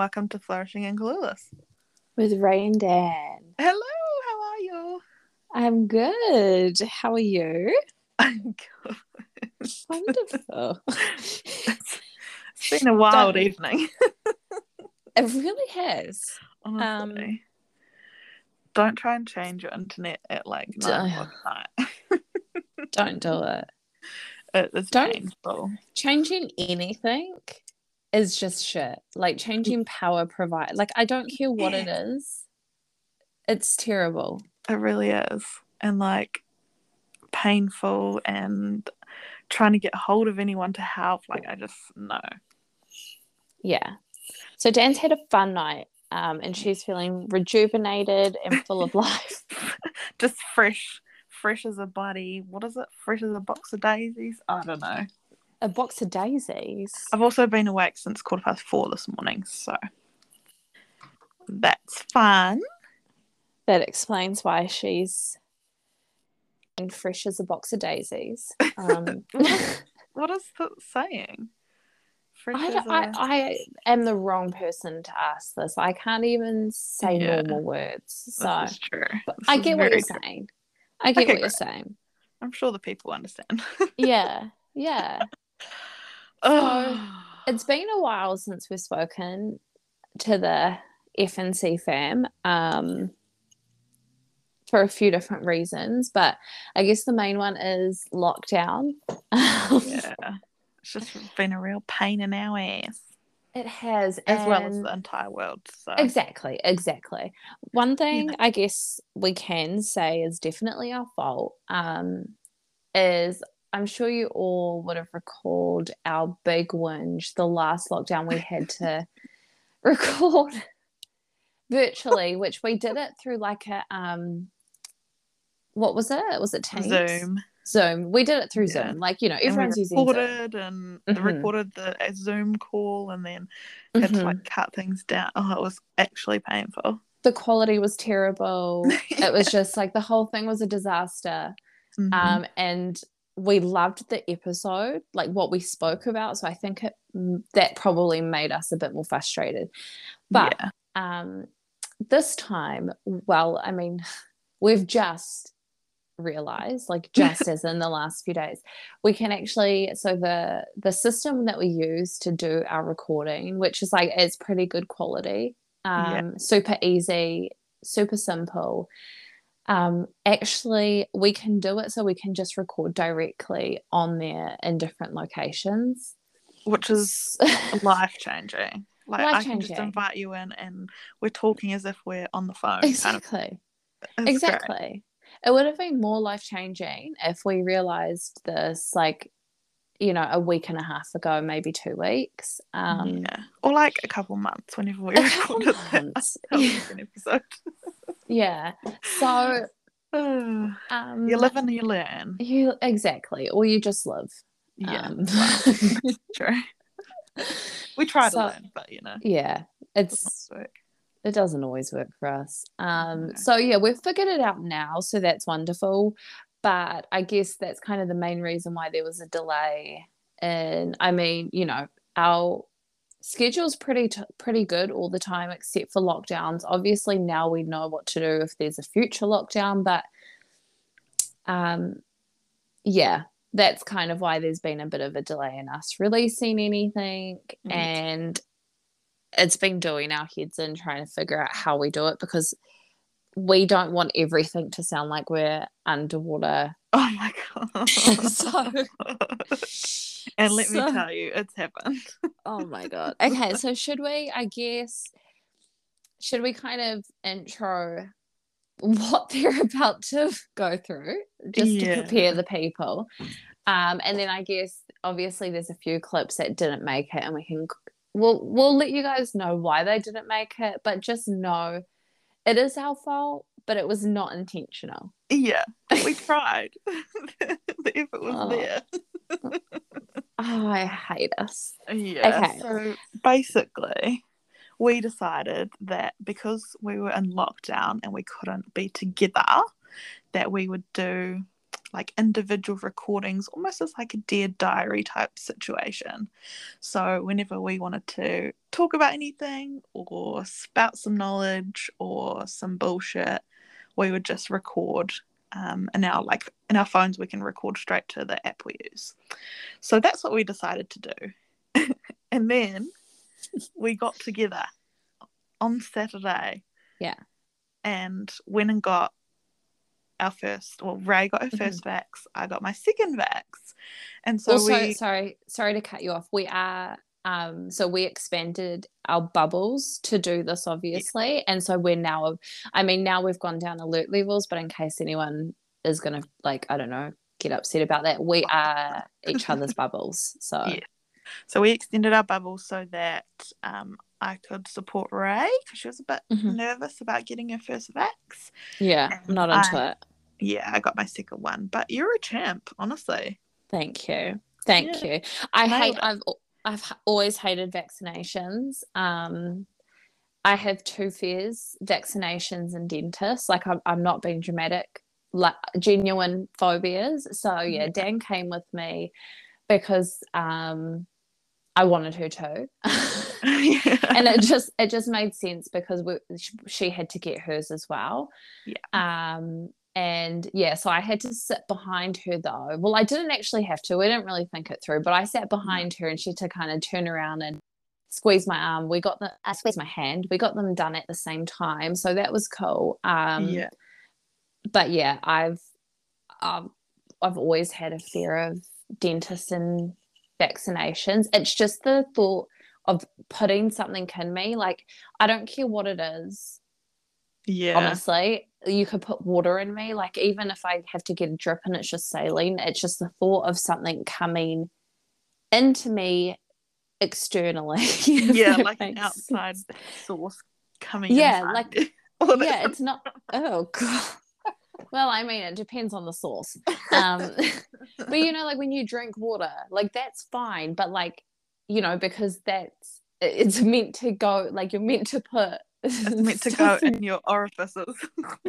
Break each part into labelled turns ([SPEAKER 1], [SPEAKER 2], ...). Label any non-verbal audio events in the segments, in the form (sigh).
[SPEAKER 1] welcome to Flourishing and Clueless.
[SPEAKER 2] with Ray and Dan.
[SPEAKER 1] Hello, how are you?
[SPEAKER 2] I'm good. How are you?
[SPEAKER 1] I'm (laughs) good.
[SPEAKER 2] Wonderful. (laughs)
[SPEAKER 1] It's been a wild
[SPEAKER 2] Don't-
[SPEAKER 1] evening,
[SPEAKER 2] it really has.
[SPEAKER 1] honestly.
[SPEAKER 2] Um,
[SPEAKER 1] Don't try and change your internet at like nine
[SPEAKER 2] Don't-
[SPEAKER 1] o'clock at night.
[SPEAKER 2] Don't do it. (laughs) Don't-
[SPEAKER 1] painful.
[SPEAKER 2] Changing anything is just shit. Like changing power provide. Like I don't care what it (clears throat) is. It's terrible.
[SPEAKER 1] It really is. And like painful and trying to get hold of anyone to help. Like I just no.
[SPEAKER 2] Yeah. So Dan's had a fun night, um, and she's feeling rejuvenated and full of (laughs) life.
[SPEAKER 1] just fresh, fresh as a buddy. What is it? Fresh as a box of daisies? I don't know.
[SPEAKER 2] A box of daisies.
[SPEAKER 1] I've also been awake since quarter past four this morning, so that's fun.
[SPEAKER 2] That explains why she's and fresh as a box of daisies. Um, (laughs) (laughs)
[SPEAKER 1] What is it saying? Fresh
[SPEAKER 2] I,
[SPEAKER 1] as
[SPEAKER 2] don't-
[SPEAKER 1] a...
[SPEAKER 2] I, I am the wrong person to ask this. I can't even say
[SPEAKER 1] Yeah.
[SPEAKER 2] normal words. So
[SPEAKER 1] true.
[SPEAKER 2] I get what you're
[SPEAKER 1] true.
[SPEAKER 2] saying. I get
[SPEAKER 1] Okay,
[SPEAKER 2] what you're saying.
[SPEAKER 1] I'm sure the people understand. (laughs)
[SPEAKER 2] Yeah, yeah.
[SPEAKER 1] Oh, (sighs)
[SPEAKER 2] It's been a while since we've spoken to the FNC fam um, for a few different reasons, but I guess the main one is lockdown. (laughs)
[SPEAKER 1] yeah. It's just been a real pain in our ass,
[SPEAKER 2] It has,
[SPEAKER 1] as well as the entire world. So
[SPEAKER 2] Exactly, exactly. One thing I guess we can say is definitely our fault. Um, is I'm sure you all would have recalled our big whinge the last lockdown we had to (laughs) record virtually, which we did it through like a um, what was it? Was it Teams?
[SPEAKER 1] Zoom.
[SPEAKER 2] Zoom. We did it through
[SPEAKER 1] Yeah.
[SPEAKER 2] Zoom. Like you know, everyone's using Zoom.
[SPEAKER 1] recorded and
[SPEAKER 2] Mhm.
[SPEAKER 1] recorded the Zoom call and then had to
[SPEAKER 2] Mhm.
[SPEAKER 1] like cut things down. Oh, it was actually painful.
[SPEAKER 2] The quality was terrible. (laughs) It was just like the whole thing was a disaster.
[SPEAKER 1] Mhm.
[SPEAKER 2] um and we loved the episode like what we spoke about so i think it that probably made us a bit more frustrated but
[SPEAKER 1] yeah.
[SPEAKER 2] um this time well i mean we've just realized like (laughs) just as in the last few days we can actually so the the system that we use to do our recording which is like is pretty good quality um
[SPEAKER 1] Yeah.
[SPEAKER 2] super easy super simple um actually we can do it so we can just record directly on there in different locations
[SPEAKER 1] Which is (laughs) life changing. Like I can just invite you in and we're talking as if we're on the phone. Kind of.
[SPEAKER 2] exactly
[SPEAKER 1] great.
[SPEAKER 2] exactly it would have been more life changing if we realized this like you know a week and a half ago maybe two weeks um
[SPEAKER 1] yeah. Or like a couple months whenever we (laughs) recorded that,
[SPEAKER 2] months. (laughs)
[SPEAKER 1] that
[SPEAKER 2] Yeah.
[SPEAKER 1] an episode.
[SPEAKER 2] yeah so (sighs) um
[SPEAKER 1] you live and you learn.
[SPEAKER 2] you exactly or you just live
[SPEAKER 1] Yeah.
[SPEAKER 2] um, (laughs)
[SPEAKER 1] True. We try
[SPEAKER 2] So-
[SPEAKER 1] to learn, but you know,
[SPEAKER 2] yeah it's
[SPEAKER 1] doesn't
[SPEAKER 2] it doesn't always work for us. Um, so yeah, we've figured it out now, so that's wonderful. But I guess that's kind of the main reason why there was a delay. And I mean, you know, our schedule's pretty t- pretty good all the time, except for lockdowns. Obviously, now we know what to do if there's a future lockdown, but um, yeah. That's kind of why there's been a bit of a delay in us releasing anything.
[SPEAKER 1] Mm.
[SPEAKER 2] And it's been doing our heads in trying to figure out how we do it because we don't want everything to sound like we're underwater. (laughs)
[SPEAKER 1] Oh my god. (laughs)
[SPEAKER 2] So- (laughs)
[SPEAKER 1] and let
[SPEAKER 2] so-
[SPEAKER 1] me tell you, it's happened.
[SPEAKER 2] Oh my god. Okay, so should we, I guess, should we kind of intro what they're about to go through just
[SPEAKER 1] Yeah.
[SPEAKER 2] to prepare the people? Um, and then I guess obviously there's a few clips that didn't make it, and we can we'll we'll let you guys know why they didn't make it, but just know it is our fault, but it was not intentional.
[SPEAKER 1] Yeah, we (laughs) tried. (laughs) the effort was
[SPEAKER 2] Oh.
[SPEAKER 1] there. (laughs)
[SPEAKER 2] Oh, I hate us.
[SPEAKER 1] Yeah.
[SPEAKER 2] Okay.
[SPEAKER 1] So basically, we decided that because we were in lockdown and we couldn't be together, that we would do like individual recordings, almost as like a dear diary type situation. So whenever we wanted to talk about anything or spout some knowledge or some bullshit, we would just record. Um, and now, like in our phones, we can record straight to the app we use. So that's what we decided to do. (laughs) and then we got together on Saturday.
[SPEAKER 2] Yeah.
[SPEAKER 1] And went and got our first well ray got her 1st mm-hmm. vax i got my second vax and so
[SPEAKER 2] also
[SPEAKER 1] we...
[SPEAKER 2] sorry sorry to cut you off we are um so we expanded our bubbles to do this obviously yeah. and so we're now i mean now we've gone down alert levels but in case anyone is gonna like i don't know get upset about that we are each (laughs) other's bubbles so yeah.
[SPEAKER 1] so we extended our bubbles so that um I could support Ray because she was a bit mm-hmm. nervous about getting her first vax.
[SPEAKER 2] Yeah, and not into I, it
[SPEAKER 1] yeah, I got my second one. But you're a champ, honestly.
[SPEAKER 2] Thank you. Thank yeah. you. I hate I've I've always hated vaccinations. Um I have two fears, vaccinations and dentists. Like I'm I'm not being dramatic, like genuine phobias. So yeah, Dan came with me because um I wanted her to. (laughs) and it just it just made sense because we, she had to get hers as well.
[SPEAKER 1] Yeah.
[SPEAKER 2] Um and yeah, so I had to sit behind her though. Well, I didn't actually have to. We didn't really think it through, but I sat behind her and she had to kind of turn around and squeeze my arm. We got the I squeeze my hand. We got them done at the same time, so that was cool. Um,
[SPEAKER 1] yeah.
[SPEAKER 2] But yeah, I've um, I've always had a fear of dentists and vaccinations. It's just the thought of putting something in me. Like I don't care what it is.
[SPEAKER 1] Yeah.
[SPEAKER 2] Honestly, you could put water in me. Like even if I have to get a drip and it's just saline, it's just the thought of something coming into me externally. (laughs)
[SPEAKER 1] yeah, like an outside sense. source coming.
[SPEAKER 2] Yeah, like (laughs) yeah, it's not. Oh god. (laughs) Well, I mean, it depends on the source. Um, but you know, like when you drink water, like that's fine. But like, you know, because that's it's meant to go. Like you're meant to put (laughs)
[SPEAKER 1] meant to go in your orifices.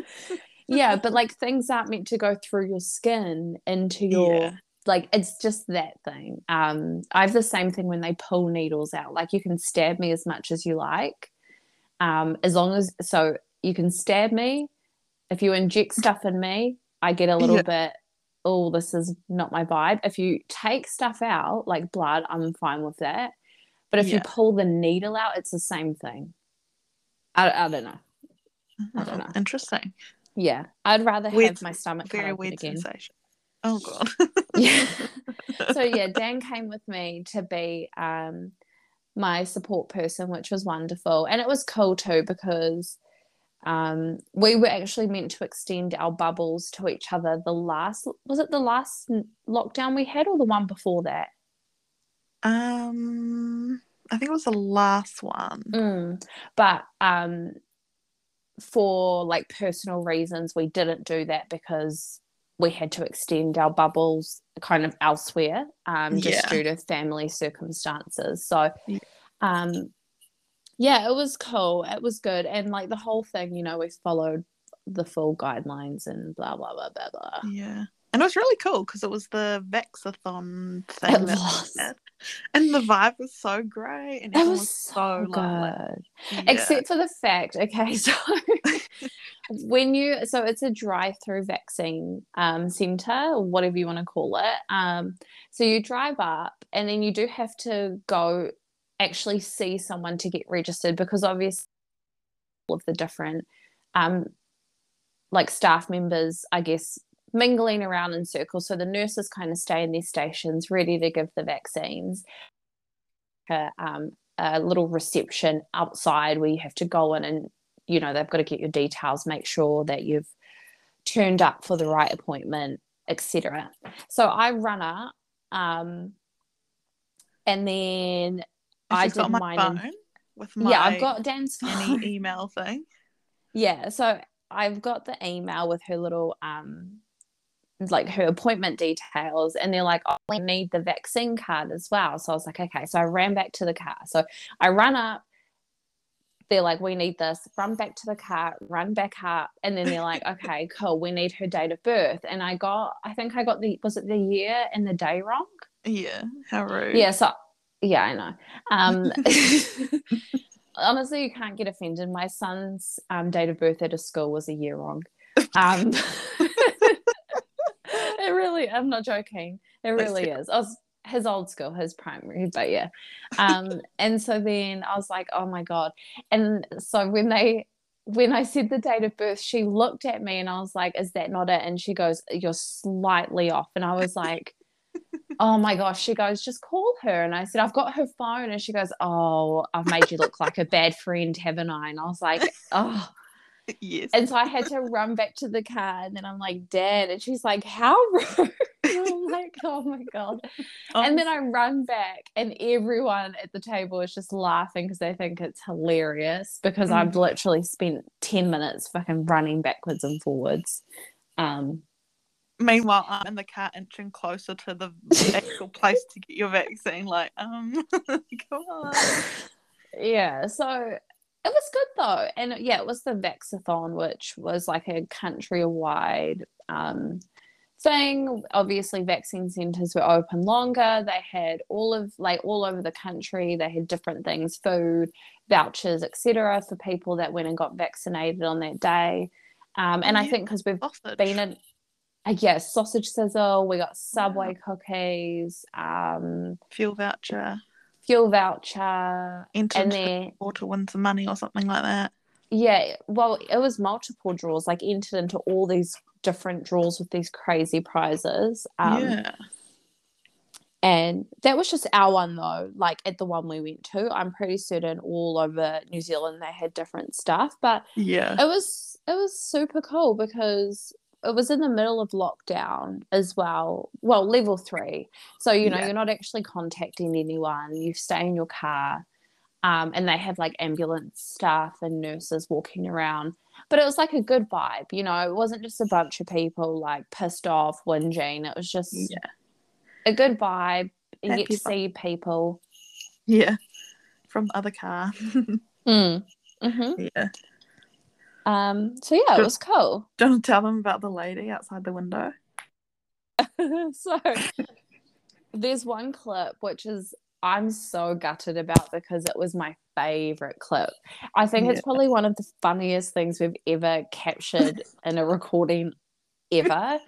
[SPEAKER 1] (laughs)
[SPEAKER 2] yeah, but like things aren't meant to go through your skin into your yeah. like it's just that thing. Um I have the same thing when they pull needles out. Like you can stab me as much as you like. Um as long as so you can stab me. If you inject stuff in me, I get a little yeah. bit oh, this is not my vibe. If you take stuff out, like blood, I'm fine with that. But if yeah. you pull the needle out, it's the same thing. I, I don't know. I don't know.
[SPEAKER 1] Interesting.
[SPEAKER 2] Yeah, I'd rather weird, have my stomach very weird again.
[SPEAKER 1] sensation. Oh god. (laughs)
[SPEAKER 2] yeah. (laughs) So yeah, Dan came with me to be um, my support person, which was wonderful, and it was cool too because um, we were actually meant to extend our bubbles to each other. The last was it the last lockdown we had, or the one before that?
[SPEAKER 1] Um, I think it was the last one.
[SPEAKER 2] Mm. But um, for like personal reasons, we didn't do that because we had to extend our bubbles kind of elsewhere, um, just yeah. due to family circumstances. So, um, yeah, it was cool. It was good, and like the whole thing, you know, we followed the full guidelines and blah blah blah blah blah.
[SPEAKER 1] Yeah. And it was really cool because it was the Vaxathon thing. It was. And the vibe was so great. And it was, was so good.
[SPEAKER 2] Yeah. Except for the fact, okay, (laughs) so (laughs) when you, so it's a drive through vaccine um, center, or whatever you want to call it. Um, so you drive up and then you do have to go actually see someone to get registered because obviously all of the different um, like staff members, I guess, mingling around in circles. So the nurses kind of stay in their stations, ready to give the vaccines. A, um, a little reception outside where you have to go in and you know they've got to get your details, make sure that you've turned up for the right appointment, etc. So I run up, um, and then I did my mine.
[SPEAKER 1] Phone with my
[SPEAKER 2] yeah, I've got Dan's phone. (laughs)
[SPEAKER 1] Email thing.
[SPEAKER 2] Yeah, so I've got the email with her little um like her appointment details and they're like oh we need the vaccine card as well so i was like okay so i ran back to the car so i run up they're like, we need this, run back to the car, run back up. And then they're like, (laughs) okay, cool, we need her date of birth. And I got, I think I got the, was it the year and the day wrong?
[SPEAKER 1] Yeah, how rude.
[SPEAKER 2] Yeah, so, yeah, I know. Um, (laughs) (laughs) honestly, you can't get offended. My son's um, date of birth at a school was a year wrong. Um, really, I'm not joking. It really is. I was, his old school, his primary, but yeah. Um, (laughs) and so then I was like, oh my God. And so when they, when I said the date of birth, she looked at me and I was like, is that not it? And she goes, you're slightly off. And I was like, (laughs) oh my gosh. She goes, just call her. And I said, I've got her phone. And she goes, oh, I've made you look like a bad friend, haven't I? And I was like, oh. (laughs)
[SPEAKER 1] Yes.
[SPEAKER 2] And so I had to run back to the car, and then I'm like, Dad, and she's like, How (laughs) rude? I'm like, Oh my god. (laughs)
[SPEAKER 1] Oh,
[SPEAKER 2] And then I run back, and everyone at the table is just laughing because they think it's hilarious because I've
[SPEAKER 1] Mm.
[SPEAKER 2] literally spent 10 minutes fucking running backwards and forwards. Um,
[SPEAKER 1] Meanwhile, I'm in the car inching closer to the actual place to get your vaccine. Like, um, come on.
[SPEAKER 2] yeah, so it was good though. And yeah, it was the Vaxathon, which was like a countrywide um, thing. Obviously, vaccine centers were open longer. They had all of like all over the country. They had different things, food, vouchers, etc., for people that went and got vaccinated on that day. Um, and I think because we've
[SPEAKER 1] Sausage.
[SPEAKER 2] been in, uh, yeah, sausage sizzle. We got Subway cookies, um,
[SPEAKER 1] fuel voucher,
[SPEAKER 2] fuel voucher,
[SPEAKER 1] enter
[SPEAKER 2] and
[SPEAKER 1] into draw to win some money or something like that.
[SPEAKER 2] Yeah, well, it was multiple draws, like entered into all these different draws with these crazy prizes. Um,
[SPEAKER 1] yeah.
[SPEAKER 2] And that was just our one, though. Like at the one we went to, I'm pretty certain all over New Zealand they had different stuff, but
[SPEAKER 1] Yeah.
[SPEAKER 2] it was it was super cool because it was in the middle of lockdown as well. Well, level three, so you know
[SPEAKER 1] Yeah.
[SPEAKER 2] you're not actually contacting anyone. You stay in your car, um, and they have like ambulance staff and nurses walking around. But it was like a good vibe, you know. It wasn't just a bunch of people like pissed off, whinging. It was just
[SPEAKER 1] Yeah.
[SPEAKER 2] a good vibe. You get to see people.
[SPEAKER 1] Yeah. From other car. (laughs)
[SPEAKER 2] Mm. hmm
[SPEAKER 1] yeah.
[SPEAKER 2] Um. So yeah, it was cool. (laughs)
[SPEAKER 1] Don't tell them about the lady outside the window? (laughs)
[SPEAKER 2] so there's one clip which is I'm so gutted about because it was my favorite clip. I think it's probably one of the funniest things we've ever captured (laughs) in a recording ever.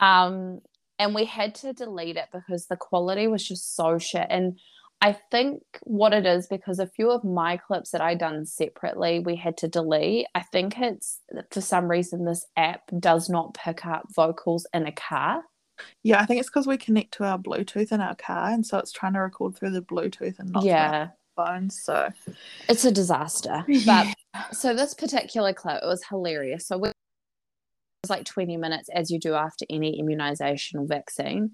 [SPEAKER 2] um and we had to delete it because the quality was just so shit and I think what it is because a few of my clips that I done separately we had to delete. I think it's for some reason this app does not pick up vocals in a car.
[SPEAKER 1] Yeah, I think it's because we connect to our Bluetooth in our car, and so it's trying to record through the Bluetooth and not
[SPEAKER 2] yeah.
[SPEAKER 1] our phones. So
[SPEAKER 2] It's a disaster. (laughs)
[SPEAKER 1] Yeah.
[SPEAKER 2] But so this particular clip, it was hilarious. So we, it was like 20 minutes as you do after any immunization or vaccine.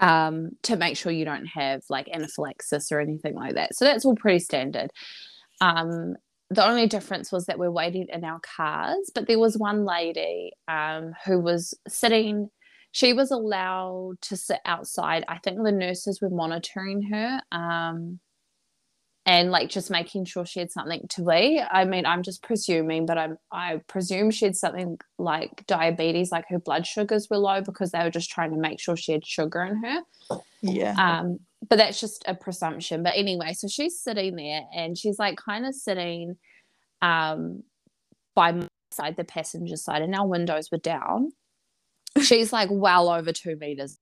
[SPEAKER 2] Um, to make sure you don't have like anaphylaxis or anything like that. So that's all pretty standard. Um, the only difference was that we're waiting in our cars, but there was one lady um, who was sitting. She was allowed to sit outside. I think the nurses were monitoring her. Um, and like just making sure she had something to eat. I mean, I'm just presuming, but I'm I presume she had something like diabetes, like her blood sugars were low because they were just trying to make sure she had sugar in her.
[SPEAKER 1] yeah,
[SPEAKER 2] Um, but that's just a presumption. But anyway, so she's sitting there and she's like kind of sitting um by my side, the passenger side, and our windows were down. She's like well over two meters.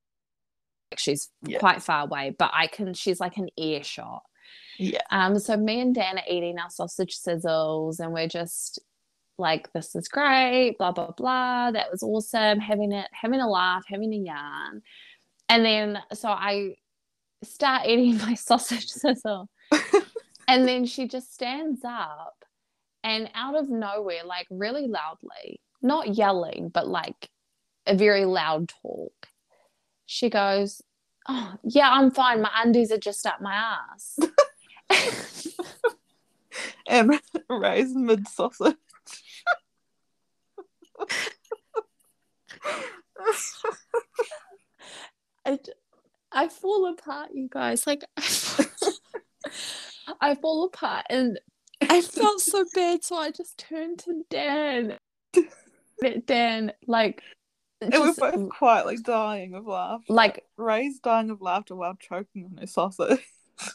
[SPEAKER 2] Like she's
[SPEAKER 1] Yeah.
[SPEAKER 2] quite far away, but I can she's like an earshot.
[SPEAKER 1] Yeah,
[SPEAKER 2] Um, so me and Dan are eating our sausage sizzles, and we're just like, "This is great," blah blah blah. That was awesome. Having it, having a laugh, having a yarn, and then so I start (laughs) eating my sausage (laughs) sizzle, and then she just stands up, and out of nowhere, like really loudly, not yelling, but like a very loud talk, she goes, "Oh yeah, I'm fine. My undies are just up my ass." (laughs)
[SPEAKER 1] and raise mid sausage.
[SPEAKER 2] I, I fall apart, you guys. Like, (laughs) I fall apart. And I (laughs) felt so bad, so I just turned to Dan. Dan, like,
[SPEAKER 1] And we're
[SPEAKER 2] just,
[SPEAKER 1] both quite like dying of laughter.
[SPEAKER 2] like
[SPEAKER 1] Ray's dying of laughter while choking on her sausage.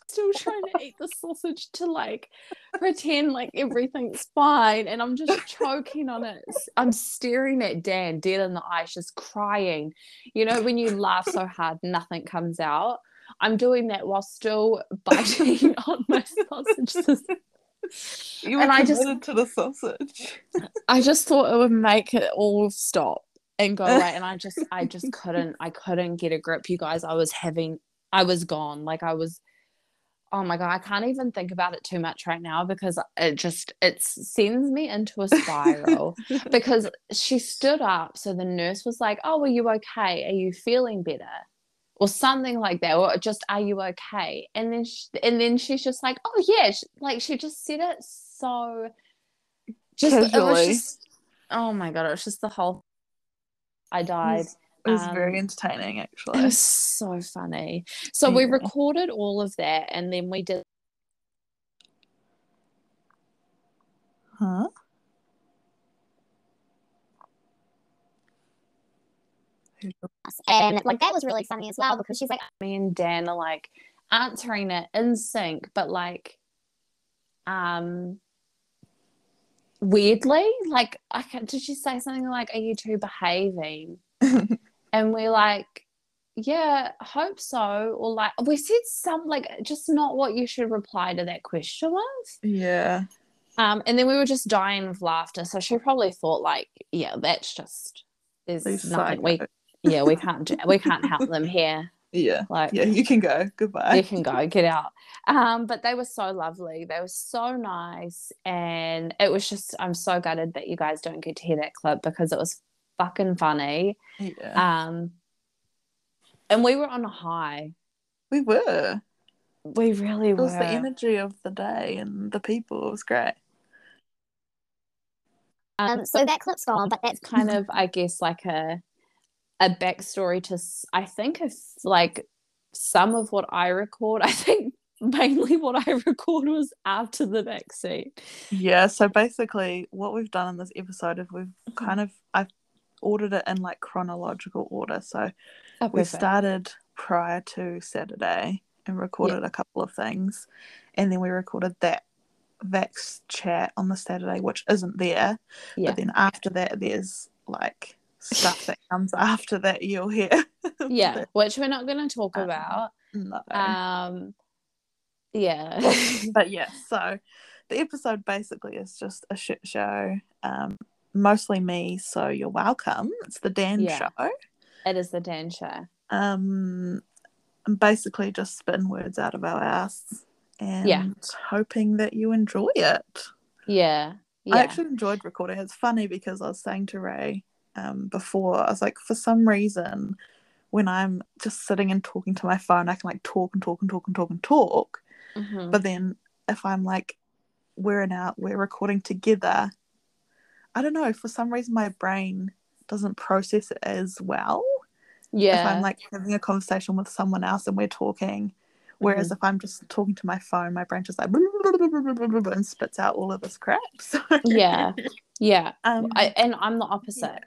[SPEAKER 2] Still trying to eat the sausage to like pretend like everything's fine, and I'm just choking on it. I'm staring at Dan dead in the eyes, just crying. You know, when you laugh so hard, nothing comes out. I'm doing that while still (laughs) biting on my sausages.
[SPEAKER 1] You were
[SPEAKER 2] And I just-
[SPEAKER 1] to the sausage.
[SPEAKER 2] I just thought it would make it all stop and go away. And I just, I just couldn't, I couldn't get a grip, you guys. I was having, I was gone. Like I was, oh my God, I can't even think about it too much right now because it just, it sends me into a spiral. (laughs) because she stood up. So the nurse was like, oh, are you okay? Are you feeling better? Or something like that, or just are you okay? And then, she, and then she's just like, oh yeah, she, like she just said it so, just it was just, oh my god, it was just the whole. I died.
[SPEAKER 1] It was very
[SPEAKER 2] Um,
[SPEAKER 1] entertaining,
[SPEAKER 2] It
[SPEAKER 1] actually.
[SPEAKER 2] was so funny. So we recorded all of that, and then we did.
[SPEAKER 1] Huh?
[SPEAKER 3] And like that was really funny as well because she's like,
[SPEAKER 2] Me and Dan are like answering it in sync, but like, um, weirdly, like, I can, did she say something like, "Are you two behaving?" (laughs) And we're like, yeah, hope so. Or like, we said some, like, just not what you should reply to that question was
[SPEAKER 1] yeah.
[SPEAKER 2] Um, and then we were just dying of laughter. So she probably thought, like, yeah, that's just, there's nothing we, yeah, we (laughs) can't, do, we can't help them here.
[SPEAKER 1] Yeah.
[SPEAKER 2] Like,
[SPEAKER 1] Yeah, you can go. Goodbye.
[SPEAKER 2] you can go, get out. Um, but they were so lovely. They were so nice. And it was just, I'm so gutted that you guys don't get to hear that clip because it was fucking funny.
[SPEAKER 1] Yeah.
[SPEAKER 2] Um, and we were on a high.
[SPEAKER 1] we were.
[SPEAKER 2] We really
[SPEAKER 1] It
[SPEAKER 2] were.
[SPEAKER 1] was the energy of the day and the people. It was great.
[SPEAKER 3] um, so that clip's gone, but that's
[SPEAKER 2] kind of, I guess, like a a backstory to. I think if like some of what I record, I think mainly what I record was after the vaccine.
[SPEAKER 1] Yeah, so basically what we've done in this episode is we've kind of I've ordered it in like chronological order. So
[SPEAKER 2] Oh,
[SPEAKER 1] we started prior to Saturday and recorded a couple of things. And then we recorded that Vax chat on the Saturday, which isn't there.
[SPEAKER 2] Yeah.
[SPEAKER 1] But then after that there's like stuff that (laughs) comes after that you'll hear. (laughs)
[SPEAKER 2] yeah, which we're not going to talk
[SPEAKER 1] Um,
[SPEAKER 2] about.
[SPEAKER 1] no.
[SPEAKER 2] Um, yeah,
[SPEAKER 1] but (laughs) yeah, so the episode basically is just a shit show. Um, mostly me, so you're welcome. It's the Dan
[SPEAKER 2] Yeah.
[SPEAKER 1] show.
[SPEAKER 2] it is the Dan show.
[SPEAKER 1] Um, and basically just spitting words out of our ass and
[SPEAKER 2] Yeah.
[SPEAKER 1] hoping that you enjoy it.
[SPEAKER 2] Yeah, yeah,
[SPEAKER 1] I actually enjoyed recording. It's funny because I was saying to Ray um, before, I was like, for some reason, when I'm just sitting and talking to my phone, I can like talk and talk and talk and talk and talk.
[SPEAKER 2] Mhm.
[SPEAKER 1] But then if I'm like, we're now we're recording together, I don't know. For some reason, my brain doesn't process it as well.
[SPEAKER 2] yeah.
[SPEAKER 1] If I'm like having a conversation with someone else and we're talking, whereas
[SPEAKER 2] Mm-hmm.
[SPEAKER 1] if I'm just talking to my phone, my brain just like (laughs) and spits out all of this crap. (laughs) So
[SPEAKER 2] yeah, yeah.
[SPEAKER 1] um,
[SPEAKER 2] I, and I'm the opposite.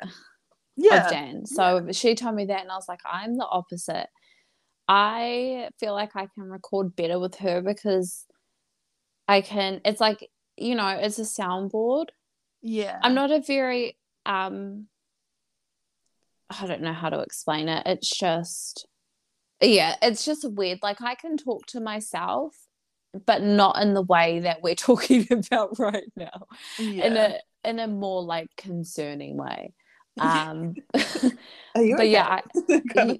[SPEAKER 1] yeah,
[SPEAKER 2] of Dan. So she told me that, and I was like, I'm the opposite. I feel like I can record better with her because I can. It's like you know, it's a soundboard.
[SPEAKER 1] Yeah.
[SPEAKER 2] I'm not a very um. I don't know how to explain it. It's just, yeah, it's just weird. Like I can talk to myself, but not in the way that we're (laughs) talking about right now.
[SPEAKER 1] yeah.
[SPEAKER 2] In a in a more like concerning way. (laughs) Um,
[SPEAKER 1] Are you
[SPEAKER 2] but yeah, (laughs)
[SPEAKER 1] of.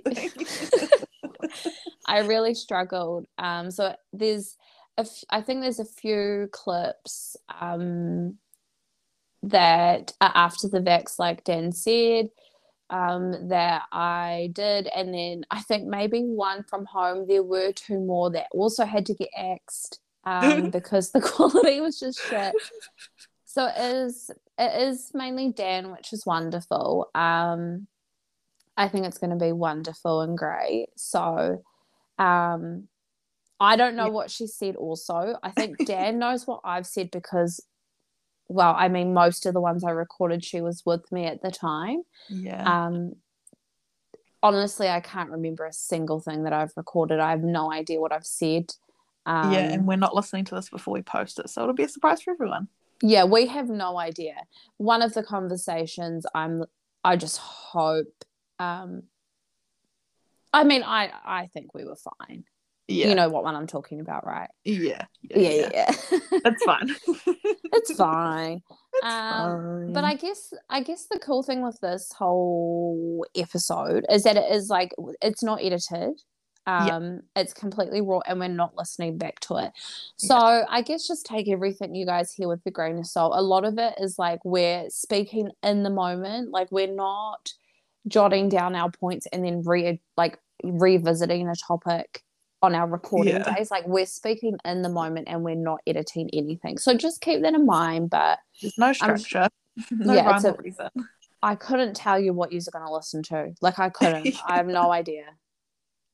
[SPEAKER 2] I really struggled. Um, so there's, a f- I think there's a few clips um, that are after the Vax, like Dan said, um, that I did, and then I think maybe one from home. There were two more that also had to get axed um, (laughs) because the (laughs) quality was just shit. So it is, it is mainly Dan, which is wonderful. Um, I think it's going to be wonderful and great. So, um, I don't know
[SPEAKER 1] Yeah.
[SPEAKER 2] what she said also. I think Dan knows what I've said because, well, I mean, most of the ones I recorded, she was with me at the time.
[SPEAKER 1] Yeah.
[SPEAKER 2] Um, honestly, I can't remember a single thing that I've recorded. I have no idea what I've said. Um,
[SPEAKER 1] yeah, and we're not listening to this before we post it, so it'll be a surprise for everyone.
[SPEAKER 2] yeah, we have no idea. One of the conversations, I'm, I just hope. Um, I mean, I, I think we were fine.
[SPEAKER 1] Yeah.
[SPEAKER 2] You know what one I'm talking about, right?
[SPEAKER 1] Yeah. Yeah.
[SPEAKER 2] Yeah,
[SPEAKER 1] yeah.
[SPEAKER 2] yeah. (laughs)
[SPEAKER 1] That's fine.
[SPEAKER 2] it's (laughs) fine.
[SPEAKER 1] It's
[SPEAKER 2] Um, but. I guess I guess the cool thing with this whole episode is that it is like it's not edited.
[SPEAKER 1] Yeah.
[SPEAKER 2] Um, it's completely raw and we're not listening back to it. So I guess just take everything you guys hear with a grain of salt. A lot of it is like we're speaking in the moment, like we're not jotting down our points and then re like revisiting a topic on our recording
[SPEAKER 1] Yeah.
[SPEAKER 2] days. Like we're speaking in the moment and we're not editing anything. So just keep that in mind. But
[SPEAKER 1] There's no structure. (laughs) no
[SPEAKER 2] yeah,
[SPEAKER 1] rhyme
[SPEAKER 2] a-
[SPEAKER 1] reason.
[SPEAKER 2] I couldn't tell you what you're going to listen to. Like I couldn't. (laughs) I have no idea.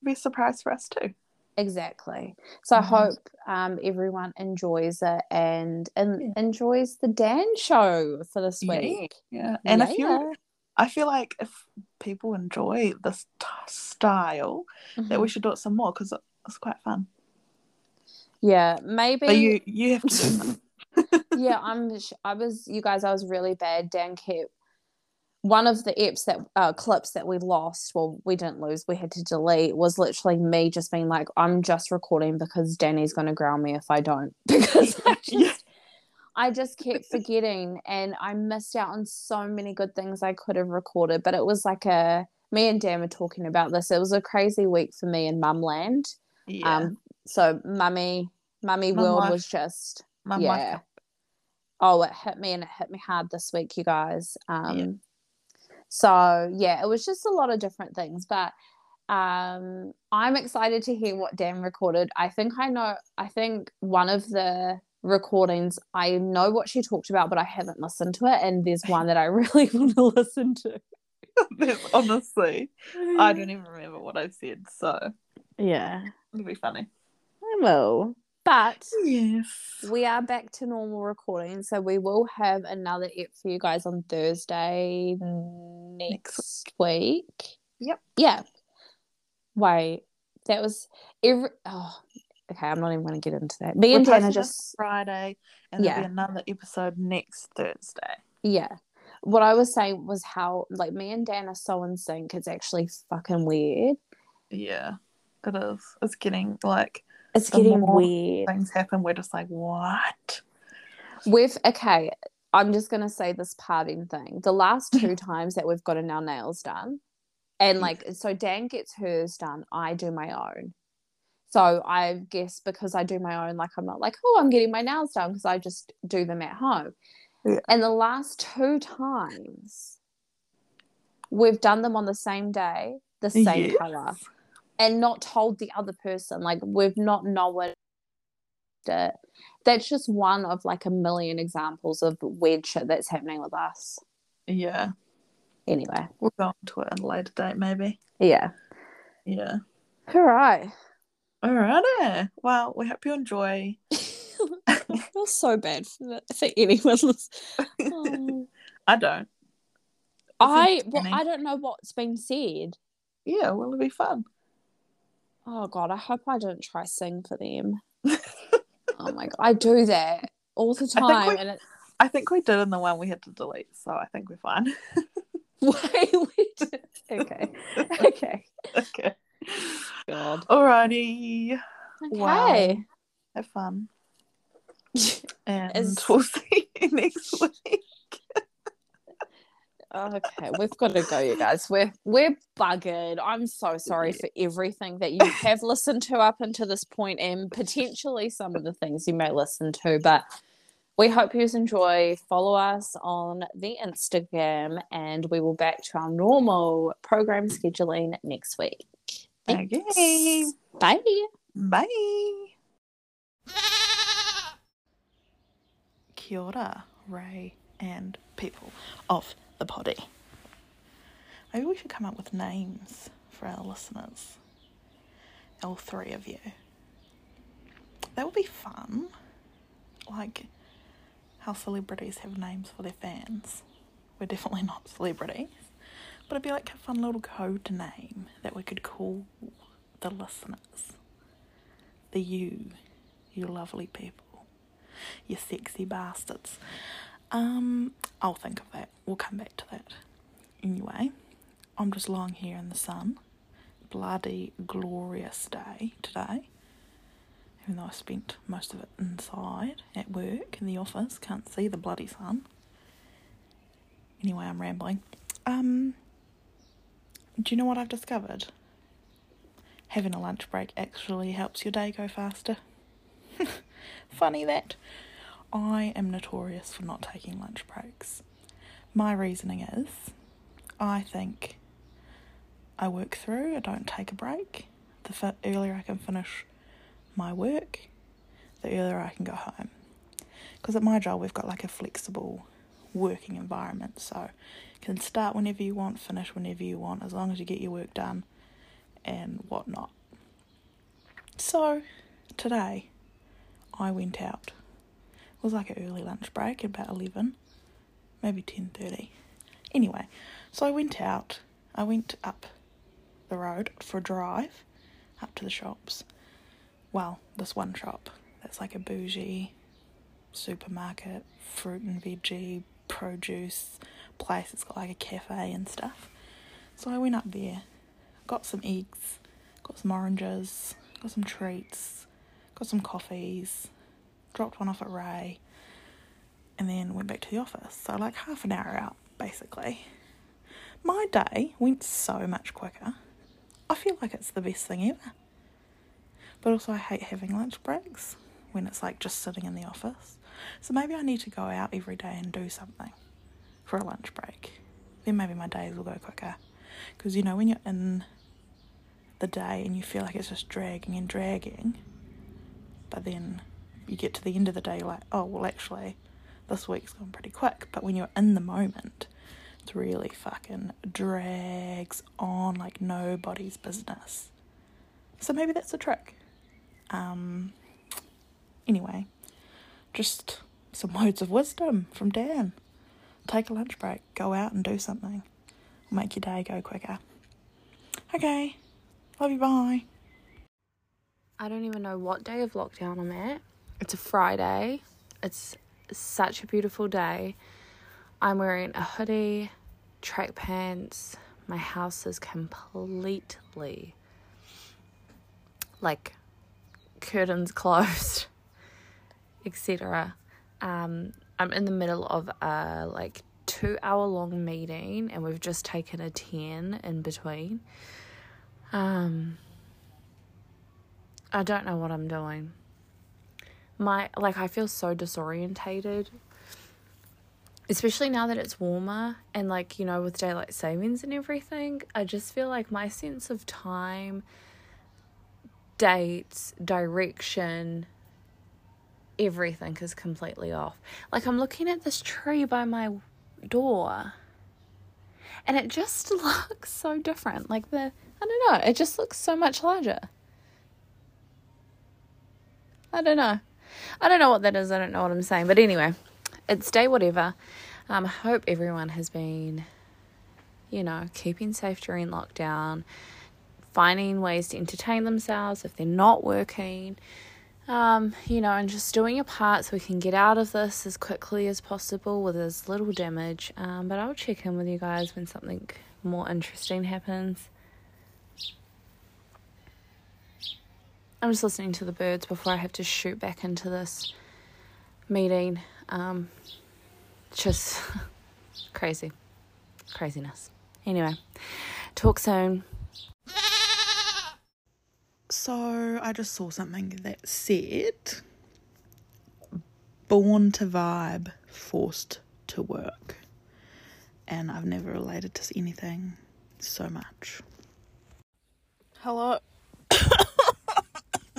[SPEAKER 1] Be a surprise for us too.
[SPEAKER 2] Exactly. So I
[SPEAKER 1] Mhm.
[SPEAKER 2] hope um, everyone enjoys it and, and
[SPEAKER 1] Yeah.
[SPEAKER 2] enjoys the Dan show for this week.
[SPEAKER 1] Yeah. And if you. I feel like if people enjoy this t- style, that we
[SPEAKER 2] Mhm.
[SPEAKER 1] should do it some more because it's quite fun.
[SPEAKER 2] Yeah, maybe.
[SPEAKER 1] But you you have to (laughs) (laughs)
[SPEAKER 2] yeah, I'm. I was. You guys, I was really bad. Dan kept one of the eps that uh, clips that we lost. Well, we didn't lose. We had to delete. Was literally me just being like, I'm just recording because Danny's going to ground me if I don't. (laughs) Because I just,
[SPEAKER 1] Yeah.
[SPEAKER 2] I just kept forgetting, and I missed out on so many good things I could have recorded. But it was like a. Me and Dan were talking about this. It was a crazy week for me in Mumland.
[SPEAKER 1] Yeah.
[SPEAKER 2] Um. So, mummy, mummy
[SPEAKER 1] Mum
[SPEAKER 2] world
[SPEAKER 1] life.
[SPEAKER 2] was just yeah. Oh, it hit me and it hit me hard this week, you guys. Um, so yeah, it was just a lot of different things, but um, I'm excited to hear what Dan recorded. I think I know. I think one of the recordings, I know what she talked about, but I haven't listened to it, and there's one that I (laughs) really want to listen to. (laughs)
[SPEAKER 1] Honestly, I don't (laughs) even remember what I said, so
[SPEAKER 2] Yeah,
[SPEAKER 1] it'll be funny.
[SPEAKER 2] I will. But
[SPEAKER 1] Yes.
[SPEAKER 2] we are back to normal recording, so we will have another ep for you guys on Thursday next week.
[SPEAKER 1] Yep.
[SPEAKER 2] Yeah. Wait, that was every. Oh, okay. I'm not even going to get into that. Me
[SPEAKER 1] We're
[SPEAKER 2] and Dana just
[SPEAKER 1] Friday, and there'll be another episode next Thursday.
[SPEAKER 2] yeah. What I was saying was how like me and Dan are so in sync. It's actually fucking weird.
[SPEAKER 1] Yeah, it is. It's getting like
[SPEAKER 2] It's getting weird.
[SPEAKER 1] things happen. We're just like, what?
[SPEAKER 2] We've okay. I'm just gonna say this parting thing. The last (laughs) two times that we've gotten our nails done, and mm. like so, Dan gets hers done. I do my own. So I guess because I do my own, like I'm not like, oh, I'm getting my nails done because I just do them at home.
[SPEAKER 1] Yeah.
[SPEAKER 2] And the last two times, we've done them on the same day, the same
[SPEAKER 1] Yes.
[SPEAKER 2] color, and not told the other person. Like we've not known it. That's just one of like a million examples of weird shit that's happening with us.
[SPEAKER 1] Yeah,
[SPEAKER 2] Anyway,
[SPEAKER 1] we'll go into it at a later date, maybe.
[SPEAKER 2] yeah.
[SPEAKER 1] Yeah.
[SPEAKER 2] All right.
[SPEAKER 1] Alrighty. Well, we hope you enjoy. (laughs)
[SPEAKER 2] I feel so bad for, for anyone. Oh. (laughs)
[SPEAKER 1] I don't. It's
[SPEAKER 2] I well. I don't know what's been said.
[SPEAKER 1] Yeah, well, it'll be fun.
[SPEAKER 2] Oh god, I hope I don't try sing for them. (laughs) oh my god, I do that all the time,
[SPEAKER 1] we-
[SPEAKER 2] and it,
[SPEAKER 1] I think we did in the one we had to delete, so I think we're fine. (laughs)
[SPEAKER 2] wait, did? Okay, (laughs) okay.
[SPEAKER 1] okay.
[SPEAKER 2] God.
[SPEAKER 1] Alrighty. Wow.
[SPEAKER 2] Okay.
[SPEAKER 1] Have fun. And
[SPEAKER 2] Is-
[SPEAKER 1] we'll see you next week.
[SPEAKER 2] Okay, we've got to go, you guys. We're we're buggered. I'm so sorry for everything that you have listened to up until this point, and potentially some of the things you may listen to. But we hope you enjoy. Follow us on the Instagram, and we will back to our normal program scheduling next week. Thanks.
[SPEAKER 1] Okay.
[SPEAKER 2] Bye.
[SPEAKER 1] Bye. Kia ora, Ray, and people of the poddy. Maybe we should come up with names for our listeners. All three of you. that would be fun. Like how celebrities have names for their fans. We're definitely not celebrities. But it'd be like a fun little code name that we could call the listeners. The you, you lovely people. You sexy bastards. Um, I'll think of that. We'll come back to that. Anyway, I'm just lying here in the sun. Bloody glorious day today. Even though I spent most of it inside at work in the office, can't see the bloody sun. Anyway, I'm rambling. Um, do you know what I've discovered? Having a lunch break actually helps your day go faster. (laughs) Funny that. I am notorious for not taking lunch breaks. My reasoning is I think I work through, I don't take a break. The fi- earlier I can finish my work, the earlier I can go home. Because at my job, we've got like a flexible working environment, so you can start whenever you want, finish whenever you want, as long as you get your work done and whatnot. So today, I went out. Was like an early lunch break, about eleven, maybe ten thirty. Anyway, so I went out. I went up the road for a drive up to the shops. Well, this one shop that's like a bougie supermarket, fruit and veggie, produce place. It's got like a cafe and stuff. So I went up there, got some eggs, got some oranges, got some treats, got some coffees, dropped one off at Ray, and then went back to the office. So, like half an hour out, basically. My day went so much quicker. I feel like it's the best thing ever. But also, I hate having lunch breaks when it's like just sitting in the office. So, maybe I need to go out every day and do something for a lunch break. Then maybe my days will go quicker. Because, you know, when you're in the day and you feel like it's just dragging and dragging, but then you get to the end of the day, like, oh, well, actually, this week's gone pretty quick. But when you're in the moment, it's really fucking drags on like nobody's business. So maybe that's the trick. Um, anyway, just some (laughs) words of wisdom from Dan. Take a lunch break, go out and do something. Make your day go quicker. Okay, love you, bye.
[SPEAKER 2] I don't even know what day of lockdown I'm at. It's a Friday. It's such a beautiful day. I'm wearing a hoodie, track pants. My house is completely like curtains closed, (laughs) etc. Um, I'm in the middle of a like two hour long meeting and we've just taken a 10 in between. Um, I don't know what I'm doing. My like I feel so disorientated. Especially now that it's warmer and like, you know, with daylight savings and everything, I just feel like my sense of time, dates, direction, everything is completely off. Like I'm looking at this tree by my door and it just (laughs) looks so different. Like the I don't know, it just looks so much larger. I don't know. I don't know what that is. I don't know what I'm saying. But anyway, it's day whatever. Um, I hope everyone has been, you know, keeping safe during lockdown, finding ways to entertain themselves if they're not working, um, you know, and just doing your part so we can get out of this as quickly as possible with as little damage. Um, but I'll check in with you guys when something more interesting happens. I'm just listening to the birds before I have to shoot back into this meeting. Um, just (laughs) crazy. Craziness. Anyway, talk soon.
[SPEAKER 1] So I just saw something that said born to vibe, forced to work. And I've never related to anything so much. Hello. (coughs) (coughs)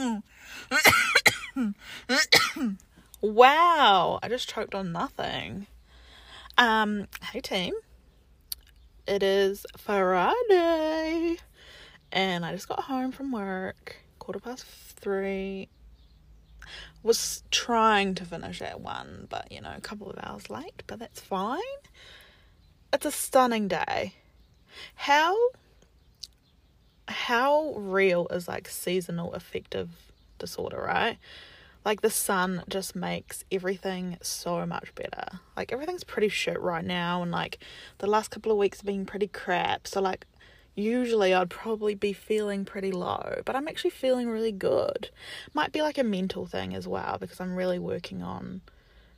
[SPEAKER 1] (coughs) wow, I just choked on nothing. Um, hey team. It is Friday and I just got home from work, quarter past three. was trying to finish at one, but you know, a couple of hours late, but that's fine. It's a stunning day. How how real is like seasonal affective disorder, right? Like the sun just makes everything so much better. Like everything's pretty shit right now and like the last couple of weeks have been pretty crap. So like usually I'd probably be feeling pretty low, but I'm actually feeling really good. Might be like a mental thing as well because I'm really working on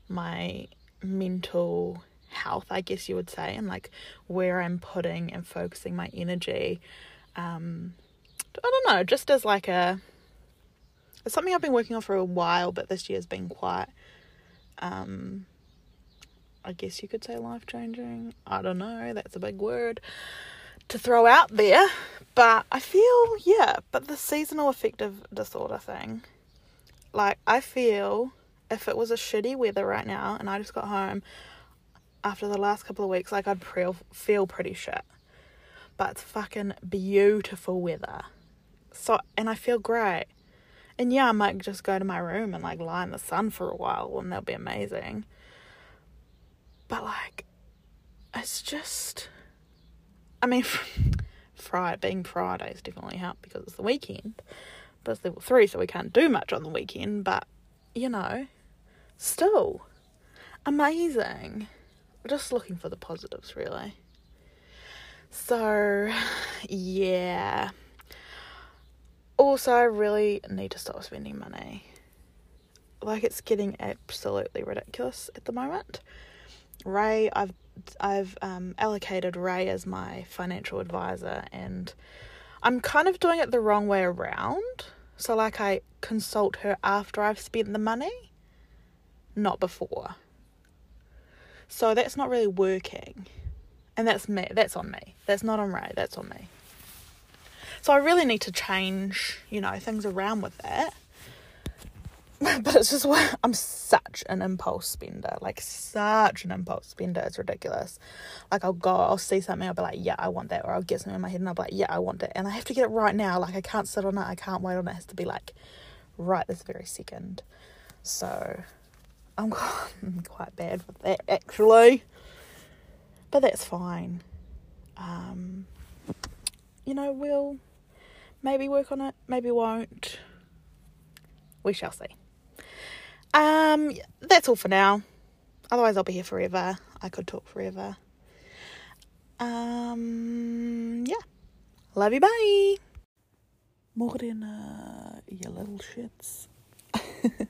[SPEAKER 1] my mental health, I guess you would say, and like where I'm putting and focusing my energy. Um, I don't know, just as like a it's something I've been working on for a while, but this year's been quite um I guess you could say life changing. I don't know, that's a big word to throw out there. But I feel, yeah, but the seasonal affective disorder thing, like, I feel if it was a shitty weather right now and I just got home after the last couple of weeks, like, I'd pre- feel pretty shit. But it's fucking beautiful weather. So, and I feel great. And yeah, I might just go to my room and like lie in the sun for a while and that'll be amazing. But like, it's just I mean, (laughs) Friday being Friday Fridays definitely helped because it's the weekend, but it's level three, so we can't do much on the weekend. But you know, still amazing. Just looking for the positives, really. So, yeah. Also, I really need to stop spending money. Like, it's getting absolutely ridiculous at the moment. Ray, I've I've um, allocated Ray as my financial advisor, and I'm kind of doing it the wrong way around. So, like, I consult her after I've spent the money, not before. So that's not really working, and that's me. That's on me. That's not on Ray. That's on me. So I really need to change, you know, things around with that. (laughs) but it's just why I'm such an impulse spender, like such an impulse spender. It's ridiculous. Like I'll go, I'll see something, I'll be like, yeah, I want that, or I'll get something in my head and I'll be like, yeah, I want it, and I have to get it right now. Like I can't sit on it, I can't wait on it. It has to be like right this very second. So I'm (laughs) quite bad with that actually, but that's fine. Um, you know, we'll maybe work on it, maybe won't. We shall see. Um, that's all for now. Otherwise, I'll be here forever. I could talk forever. Um, yeah. Love you, bye. Morena, you little shits. (laughs)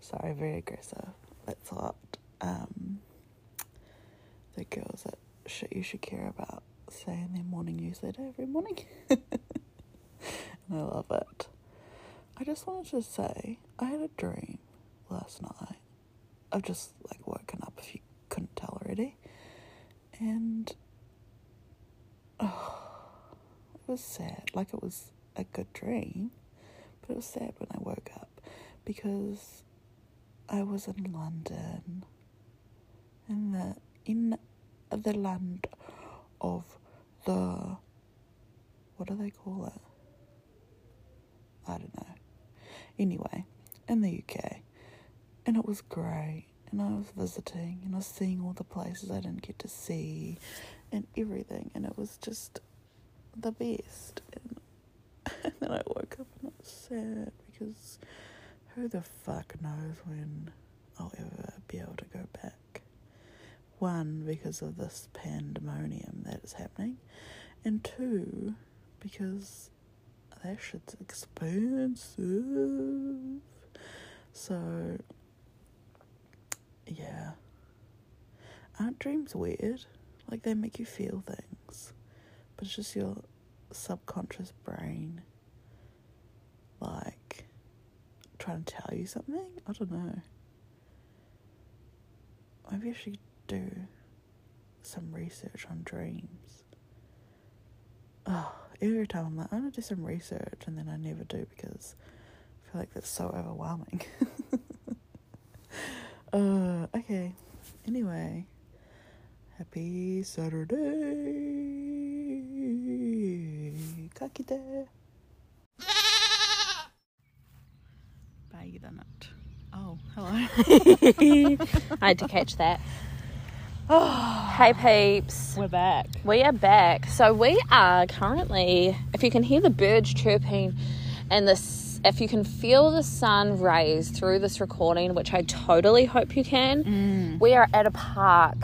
[SPEAKER 1] Sorry, very aggressive. That's hot. Um, the girls that shit you should care about say in their morning newsletter every morning. (laughs) and I love it. I just wanted to say I had a dream last night. I've just like woken up if you couldn't tell already. And oh, (sighs) it was sad. Like it was a good dream, but it was sad when I woke up because I was in London in the in the land of the what do they call it? I don't know. Anyway, in the UK. And it was great. And I was visiting and I was seeing all the places I didn't get to see and everything. And it was just the best. And, (laughs) and then I woke up and I was sad because who the fuck knows when I'll ever be able to go back. One, because of this pandemonium that is happening. And two, because that shit's expensive. So, yeah. Aren't dreams weird? Like they make you feel things, but it's just your subconscious brain, like, trying to tell you something? I don't know. Maybe I should do some research on dreams. Oh, every time I'm like, I'm gonna do some research, and then I never do because I feel like that's so overwhelming. (laughs) uh, okay. Anyway, happy Saturday. Kakite. Bye. bathing it. Oh, hello. (laughs) (laughs)
[SPEAKER 2] I had to catch that. (gasps) hey peeps.
[SPEAKER 1] We're back.
[SPEAKER 2] We are back. So we are currently, if you can hear the birds chirping and this, if you can feel the sun rays through this recording, which I totally hope you can, mm. we are at a park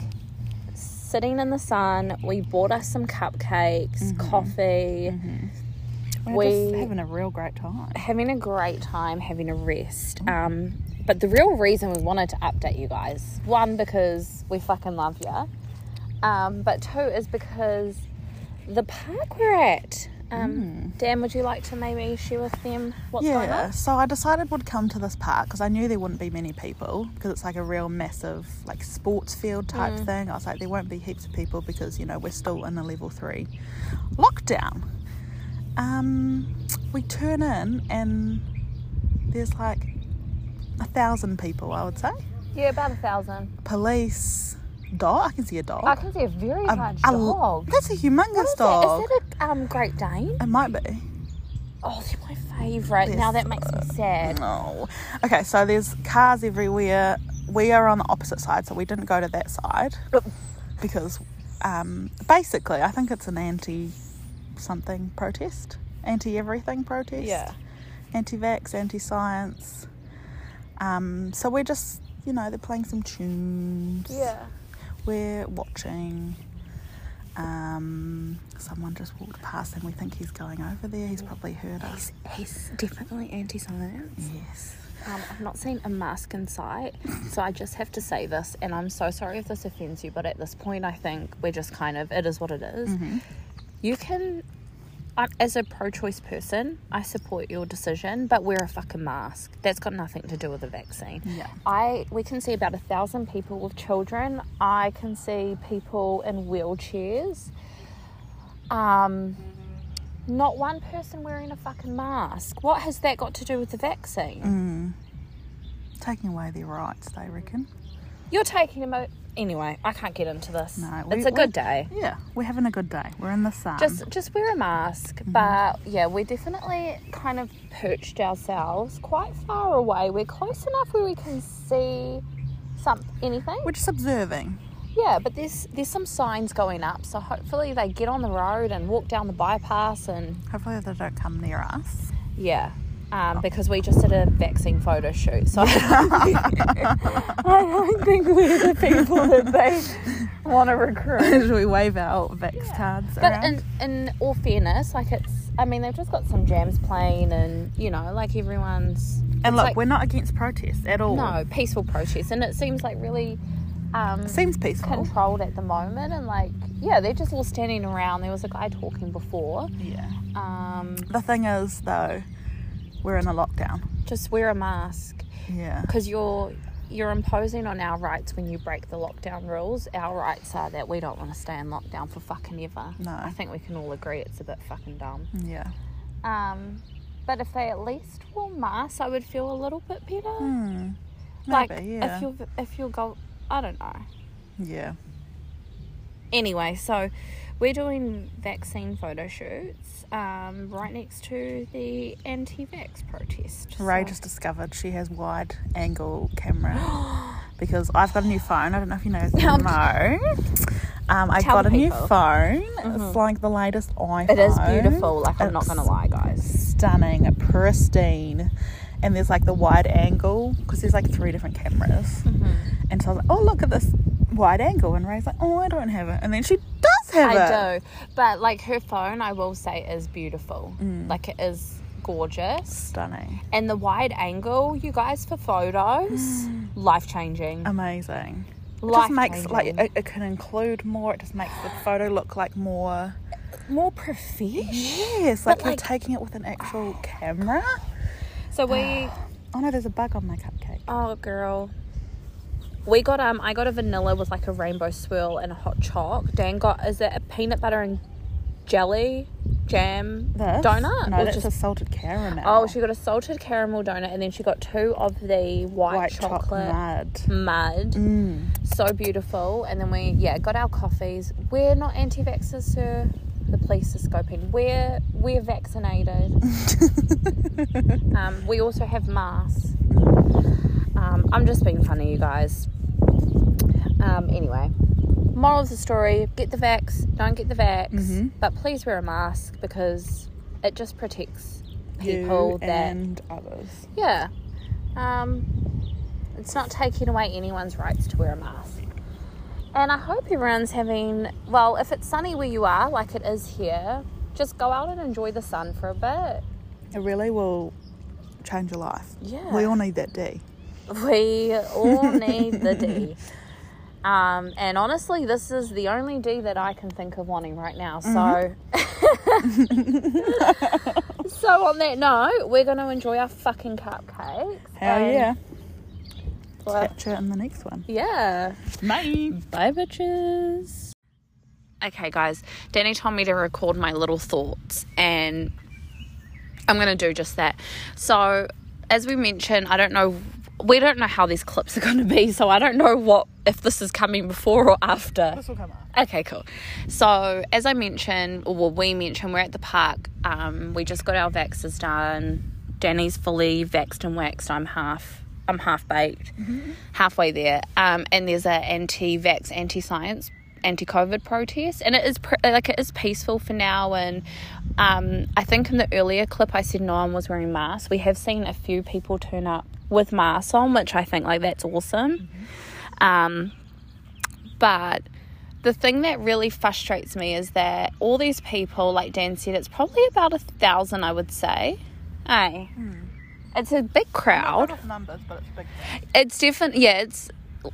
[SPEAKER 2] sitting in the sun. We bought us some cupcakes, mm-hmm. coffee, mm-hmm.
[SPEAKER 1] We're
[SPEAKER 2] We-
[SPEAKER 1] just having a real great time.
[SPEAKER 2] having a great time, having a rest. Mm-hmm. Um, but the real reason we wanted to update you guys, one because we fucking love you, um, but two is because the park we're at. Um, Dan, would you like to maybe share with them what's going on?
[SPEAKER 1] Yeah, so I decided would come to this park because I knew there wouldn't be many people because it's like a real massive like sports field type
[SPEAKER 2] Mm.
[SPEAKER 1] thing. I was like, there won't be heaps of people because you know we're still in a level three lockdown. Um, we turn in and there's like a thousand people. I would say
[SPEAKER 2] Yeah, about a thousand.
[SPEAKER 1] police, dog. I can see a dog.
[SPEAKER 2] I can see a very
[SPEAKER 1] A-
[SPEAKER 2] large
[SPEAKER 1] a-
[SPEAKER 2] dog.
[SPEAKER 1] That's a humongous dog.
[SPEAKER 2] Is that a um, Great Dane?
[SPEAKER 1] It might be.
[SPEAKER 2] Oh, they're my favourite. Now that makes me sad.
[SPEAKER 1] No. Okay, so there's cars everywhere. We are on the opposite side, so we didn't go to that side because um, basically, I think it's an anti something protest, anti everything protest.
[SPEAKER 2] Yeah.
[SPEAKER 1] Anti vax, anti science. Um, so we're just, you know, they're playing some tunes.
[SPEAKER 2] Yeah.
[SPEAKER 1] We're watching. Um, someone just walked past and we think he's going over there. He's probably heard us.
[SPEAKER 2] He's definitely anti-science.
[SPEAKER 1] Yes.
[SPEAKER 2] Um, I've not seen a mask in sight, so I just have to say this, and I'm so sorry if this offends you, but at this point, I think we're just kind of, it is what it is. You can, I, as a pro choice person, I support your decision, but wear a fucking mask. That's got nothing to do with the vaccine.
[SPEAKER 1] Yeah.
[SPEAKER 2] I we can see about a thousand people with children. I can see people in wheelchairs. Um, not one person wearing a fucking mask. What has that got to do with the vaccine?
[SPEAKER 1] Taking away their rights, they reckon.
[SPEAKER 2] You're taking them out anyway. I can't get into this.
[SPEAKER 1] No,
[SPEAKER 2] it's a good day.
[SPEAKER 1] Yeah, we're having a good day. We're in the sun.
[SPEAKER 2] Just just wear a mask. Mm-hmm. But yeah, we're definitely kind of perched ourselves quite far away. We're close enough where we can see some anything.
[SPEAKER 1] we're just observing.
[SPEAKER 2] Yeah, but there's there's some signs going up, so hopefully they get on the road and walk down the bypass and
[SPEAKER 1] Hopefully they don't come near us.
[SPEAKER 2] yeah. Um, because we just did a vaccine photo shoot, so (laughs) I don't think we're the people that they want to recruit.
[SPEAKER 1] Should we wave our Vax cards
[SPEAKER 2] But
[SPEAKER 1] around?
[SPEAKER 2] in in all fairness, like it's, I mean, they've just got some jams playing, and you know, like everyone's.
[SPEAKER 1] and look,
[SPEAKER 2] like-
[SPEAKER 1] we're not against protests at all.
[SPEAKER 2] no peaceful protest, and it seems like really. Um,
[SPEAKER 1] Seems peaceful.
[SPEAKER 2] controlled at the moment and like yeah they're just all standing around there was a guy talking before
[SPEAKER 1] Yeah.
[SPEAKER 2] um
[SPEAKER 1] The thing is, though, we're in a lockdown.
[SPEAKER 2] just wear a mask
[SPEAKER 1] Yeah.
[SPEAKER 2] because you're you're imposing on our rights when you break the lockdown rules our rights are that we don't want to stay in lockdown for fucking ever
[SPEAKER 1] No.
[SPEAKER 2] i think we can all agree it's a bit fucking dumb
[SPEAKER 1] Yeah.
[SPEAKER 2] um but if they at least wore masks i would feel a little bit better
[SPEAKER 1] Hmm.
[SPEAKER 2] like
[SPEAKER 1] Maybe, yeah.
[SPEAKER 2] if you're if you're go i don't know
[SPEAKER 1] Yeah.
[SPEAKER 2] anyway, so we're doing vaccine photo shoots um, right next to the anti-vax protest.
[SPEAKER 1] Ray
[SPEAKER 2] So-
[SPEAKER 1] just discovered she has wide angle camera (gasps) because I've got a new phone. I don't know if you know. No. Um, I
[SPEAKER 2] Tell
[SPEAKER 1] got a new phone. It's like the latest iPhone.
[SPEAKER 2] it is beautiful. Like I'm not gonna lie, guys.
[SPEAKER 1] Stunning, pristine. And there's like the wide angle because there's like three different cameras.
[SPEAKER 2] Mm-hmm.
[SPEAKER 1] And so I was like, oh, look at this wide angle. And Ray's like, oh, I don't have it. And then she does have it.
[SPEAKER 2] I do, but like her phone, I will say, is beautiful.
[SPEAKER 1] Mm.
[SPEAKER 2] Like it is gorgeous,
[SPEAKER 1] Stunning.
[SPEAKER 2] and the wide angle, you guys, for photos, (gasps) life changing.
[SPEAKER 1] Amazing. It just makes like it, it can include more. It just makes the photo look like more.
[SPEAKER 2] more professional.
[SPEAKER 1] Yes, like
[SPEAKER 2] But,
[SPEAKER 1] you're taking it with an actual (gasps) camera.
[SPEAKER 2] So we (gasps)
[SPEAKER 1] Oh no, there's a bug on my cupcake.
[SPEAKER 2] Oh, girl. We got um, I got a vanilla with like a rainbow swirl and a hot choc. Dan got is it a peanut butter and jelly jam
[SPEAKER 1] This?
[SPEAKER 2] donut?
[SPEAKER 1] No, that's
[SPEAKER 2] just-
[SPEAKER 1] a salted caramel.
[SPEAKER 2] oh, she got a salted caramel donut and then she got two of the white,
[SPEAKER 1] white chocolate mud.
[SPEAKER 2] mud.
[SPEAKER 1] Mm.
[SPEAKER 2] So beautiful. And then we yeah got our coffees. We're not anti-vaxxers, sir. the police are scoping. We're we're vaccinated. (laughs) um, we also have masks. Um, I'm just being funny, you guys. Um, anyway, moral of the story: get the vax, don't get the vax,
[SPEAKER 1] Mhm.
[SPEAKER 2] but please wear a mask because it just protects
[SPEAKER 1] You
[SPEAKER 2] people that
[SPEAKER 1] and others.
[SPEAKER 2] yeah. Um, it's not taking away anyone's rights to wear a mask. And I hope everyone's having, well, if it's sunny where you are, like it is here, just go out and enjoy the sun for a bit.
[SPEAKER 1] It really will change your life.
[SPEAKER 2] Yeah.
[SPEAKER 1] We all need that D.
[SPEAKER 2] We all need the D. Um, and honestly, this is the only D that I can think of wanting right now. So, (laughs) so on that note, we're going to enjoy our fucking cupcakes.
[SPEAKER 1] Hell yeah.
[SPEAKER 2] Well,
[SPEAKER 1] Catch you in the next one.
[SPEAKER 2] yeah.
[SPEAKER 1] Bye.
[SPEAKER 2] Bye, bitches. Okay, guys, Danny told me to record my little thoughts, and I'm going to do just that. So, as we mentioned, I don't know, we don't know how these clips are going to be, so I don't know what if this is coming before or after.
[SPEAKER 1] This will come up.
[SPEAKER 2] Okay, cool. So, as I mentioned, or well, we mentioned, we're at the park. Um, we just got our vaxes done. Danny's fully vaxed and waxed. I'm half. I'm half baked, halfway there. Um, and there's a anti-vax, anti-science, anti-COVID protest, and it is pr- like it is peaceful for now. And um, I think in the earlier clip I said no one was wearing masks. We have seen a few people turn up with masks on, which I think like that's awesome. Um, but the thing that really frustrates me is that all these people, like Dan said, it's probably about a thousand, I would say. Hey, it's a big crowd.
[SPEAKER 1] Not numbers, but it's big.
[SPEAKER 2] It's different. Yeah, it's.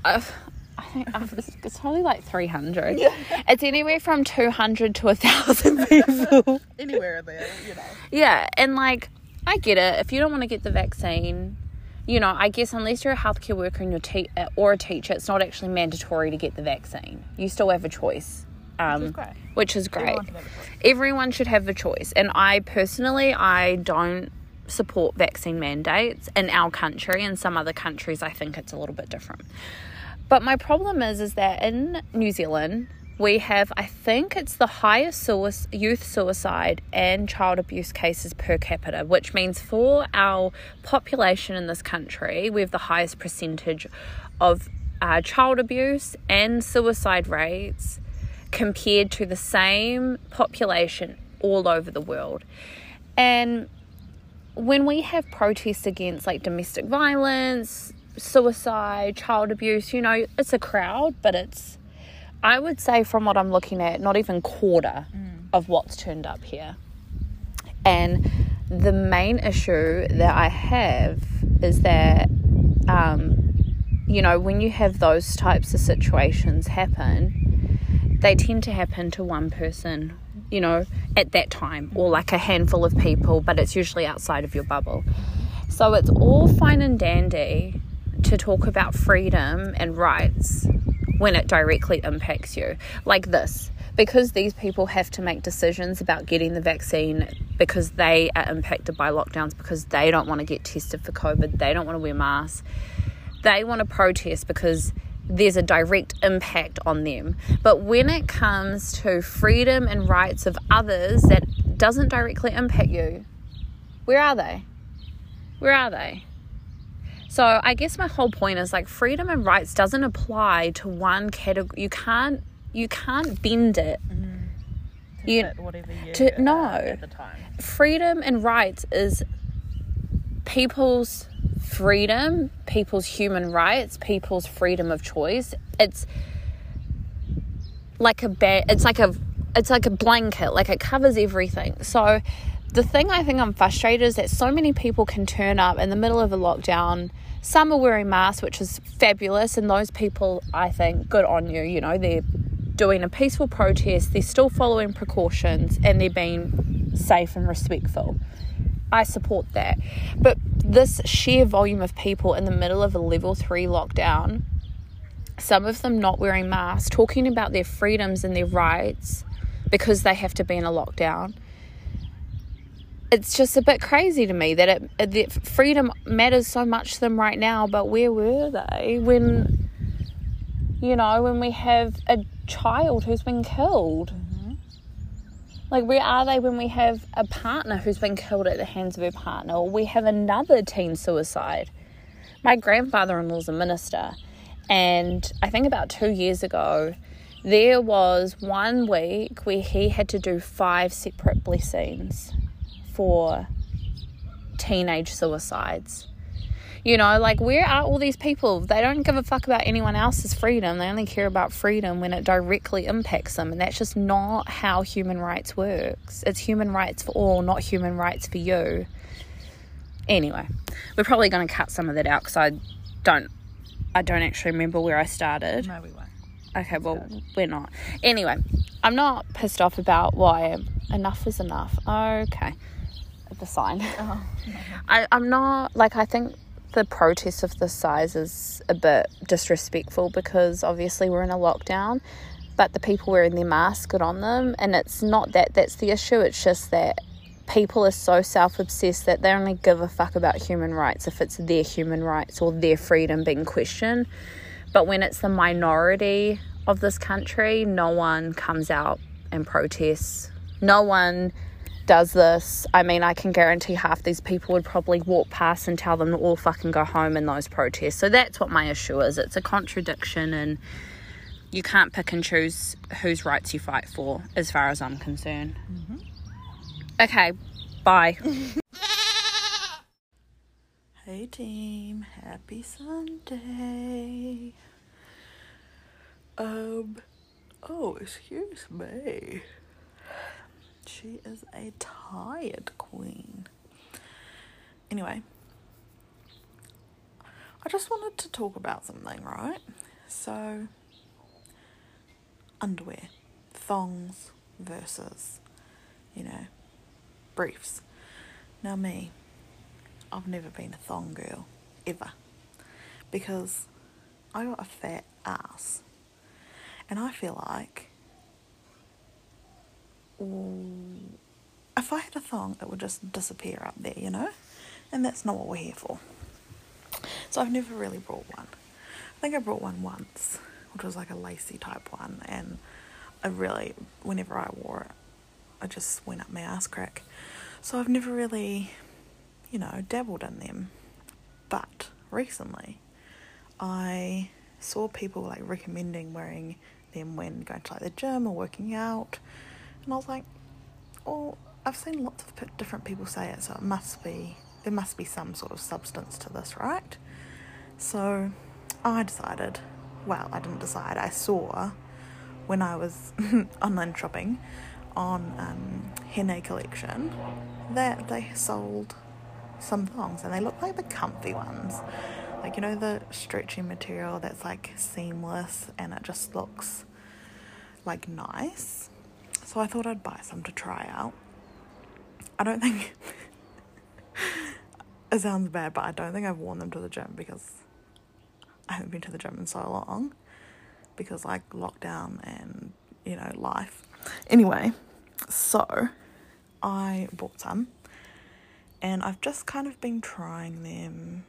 [SPEAKER 2] Uh, (laughs) I think uh, it's, it's probably like three hundred. Yeah. It's anywhere from two hundred to a thousand (laughs) people.
[SPEAKER 1] Anywhere there, you know.
[SPEAKER 2] Yeah, and like I get it. If you don't want to get the vaccine, you know, I guess unless you're a healthcare worker and you're te- uh, or a teacher, it's not actually mandatory to get the vaccine. You still have a choice. Um,
[SPEAKER 1] great.
[SPEAKER 2] Which is great.
[SPEAKER 1] Everyone can have a choice.
[SPEAKER 2] Everyone should have a choice. And I personally, I don't support vaccine mandates in our country. In some other countries, I think it's a little bit different. But my problem is, is that in New Zealand, we have, I think it's the highest youth suicide and child abuse cases per capita, which means for our population in this country, we have the highest percentage of uh, child abuse and suicide rates compared to the same population all over the world. And when we have protests against like domestic violence, suicide, child abuse, you know, it's a crowd, but it's, I would say, from what I'm looking at, not even quarter of what's turned up here. And the main issue that I have is that, um, you know, when you have those types of situations happen, they tend to happen to one person, you know, at that time, or like a handful of people, but it's usually outside of your bubble. So it's all fine and dandy to talk about freedom and rights when it directly impacts you, like this. Because these people have to make decisions about getting the vaccine because they are impacted by lockdowns, because they don't want to get tested for COVID, they don't want to wear masks, they want to protest because there's a direct impact on them. But when it comes to freedom and rights of others that doesn't directly impact you, where are they? Where are they? So I guess my whole point is like freedom and rights doesn't apply to one category. You can't you can't bend it. Mm-hmm. You-
[SPEAKER 1] Fit whatever you
[SPEAKER 2] to- no.
[SPEAKER 1] at the time.
[SPEAKER 2] freedom and rights is people's freedom, people's human rights, people's freedom of choice. It's like a ba- it's like a it's like a blanket, like it covers everything. So the thing I think I'm frustrated is that so many people can turn up in the middle of a lockdown. Some are wearing masks, which is fabulous, and those people, I think, good on you. You know, they're doing a peaceful protest, they're still following precautions, and they're being safe and respectful. I support that. But this sheer volume of people in the middle of a level three lockdown, some of them not wearing masks, talking about their freedoms and their rights because they have to be in a lockdown. It's just a bit crazy to me that it that freedom matters so much to them right now, but where were they when you know when we have a child who's been killed? Mm-hmm. Like, where are they when we have a partner who's been killed at the hands of her partner, or we have another teen suicide? My grandfather in law's a minister, and I think about two years ago, there was one week where he had to do five separate blessings for teenage suicides. You know, like where are all these people? They don't give a fuck about anyone else's freedom. They only care about freedom when it directly impacts them, and that's just not how human rights works. It's human rights for all, not human rights for you. Anyway, we're probably going to cut some of that out because I don't, I don't actually remember where I started.
[SPEAKER 1] No, we won't.
[SPEAKER 2] Okay, well, we're not. Anyway, I'm not pissed off about why enough is enough. Okay. The sign.
[SPEAKER 1] Oh, (laughs)
[SPEAKER 2] I, I'm not, like, I think the protest of this size is a bit disrespectful because obviously we're in a lockdown, but the people wearing their masks got on them, and it's not that that's the issue, it's just that people are so self obsessed that they only give a fuck about human rights if it's their human rights or their freedom being questioned. But when it's the minority of this country, no one comes out and protests. No one does this. I mean, I can guarantee half these people would probably walk past and tell them to all fucking go home in those protests. So that's what my issue is. It's a contradiction, and you can't pick and choose whose rights you fight for, as far as I'm concerned. Okay, bye. (laughs)
[SPEAKER 1] Hey team, happy Sunday. Um, oh, excuse me. She is a tired queen. Anyway, I just wanted to talk about something, right? So, underwear, thongs versus, you know, briefs. Now, me, I've never been a thong girl, ever. Because I got a fat ass. And I feel like if I had a thong, it would just disappear up there, you know? And that's not what we're here for. So I've never really brought one. I think I brought one once, which was like a lacy type one. And I really, whenever I wore it, I just went up my ass crack. So I've never really, you know, dabbled in them. But recently, I saw people like recommending wearing them when going to like the gym or working out, and I was like, "Oh, I've seen lots of different people say it, so it must be there must be some sort of substance to this, right?" So I decided. Well, I didn't decide. I saw when I was (laughs) online shopping on um, Hene Collection that they sold some thongs and they look like the comfy ones. Like, you know, the stretchy material that's like seamless and it just looks like nice. So I thought I'd buy some to try out. I don't think (laughs) it sounds bad, but I don't think I've worn them to the gym because I haven't been to the gym in so long because like lockdown and you know life. Anyway, so I bought some and I've just kind of been trying them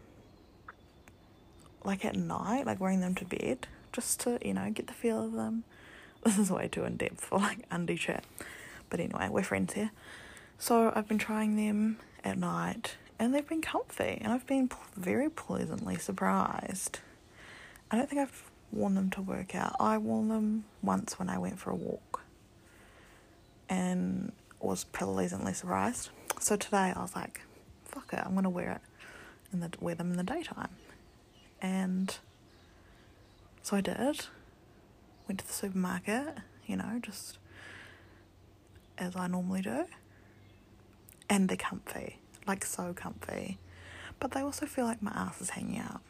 [SPEAKER 1] like at night, like wearing them to bed, just to, you know, get the feel of them. (laughs) This is way too in depth for like undie chat. But anyway, we're friends here. So I've been trying them at night and they've been comfy and I've been very pleasantly surprised. I don't think I've worn them to work out. I wore them once when I went for a walk and was pleasantly surprised. So today I was like, fuck it, I'm gonna wear it and the wear them in the daytime. And so I did. Went to the supermarket, you know, just as I normally do. And they're comfy, like so comfy. But they also feel like my ass is hanging out.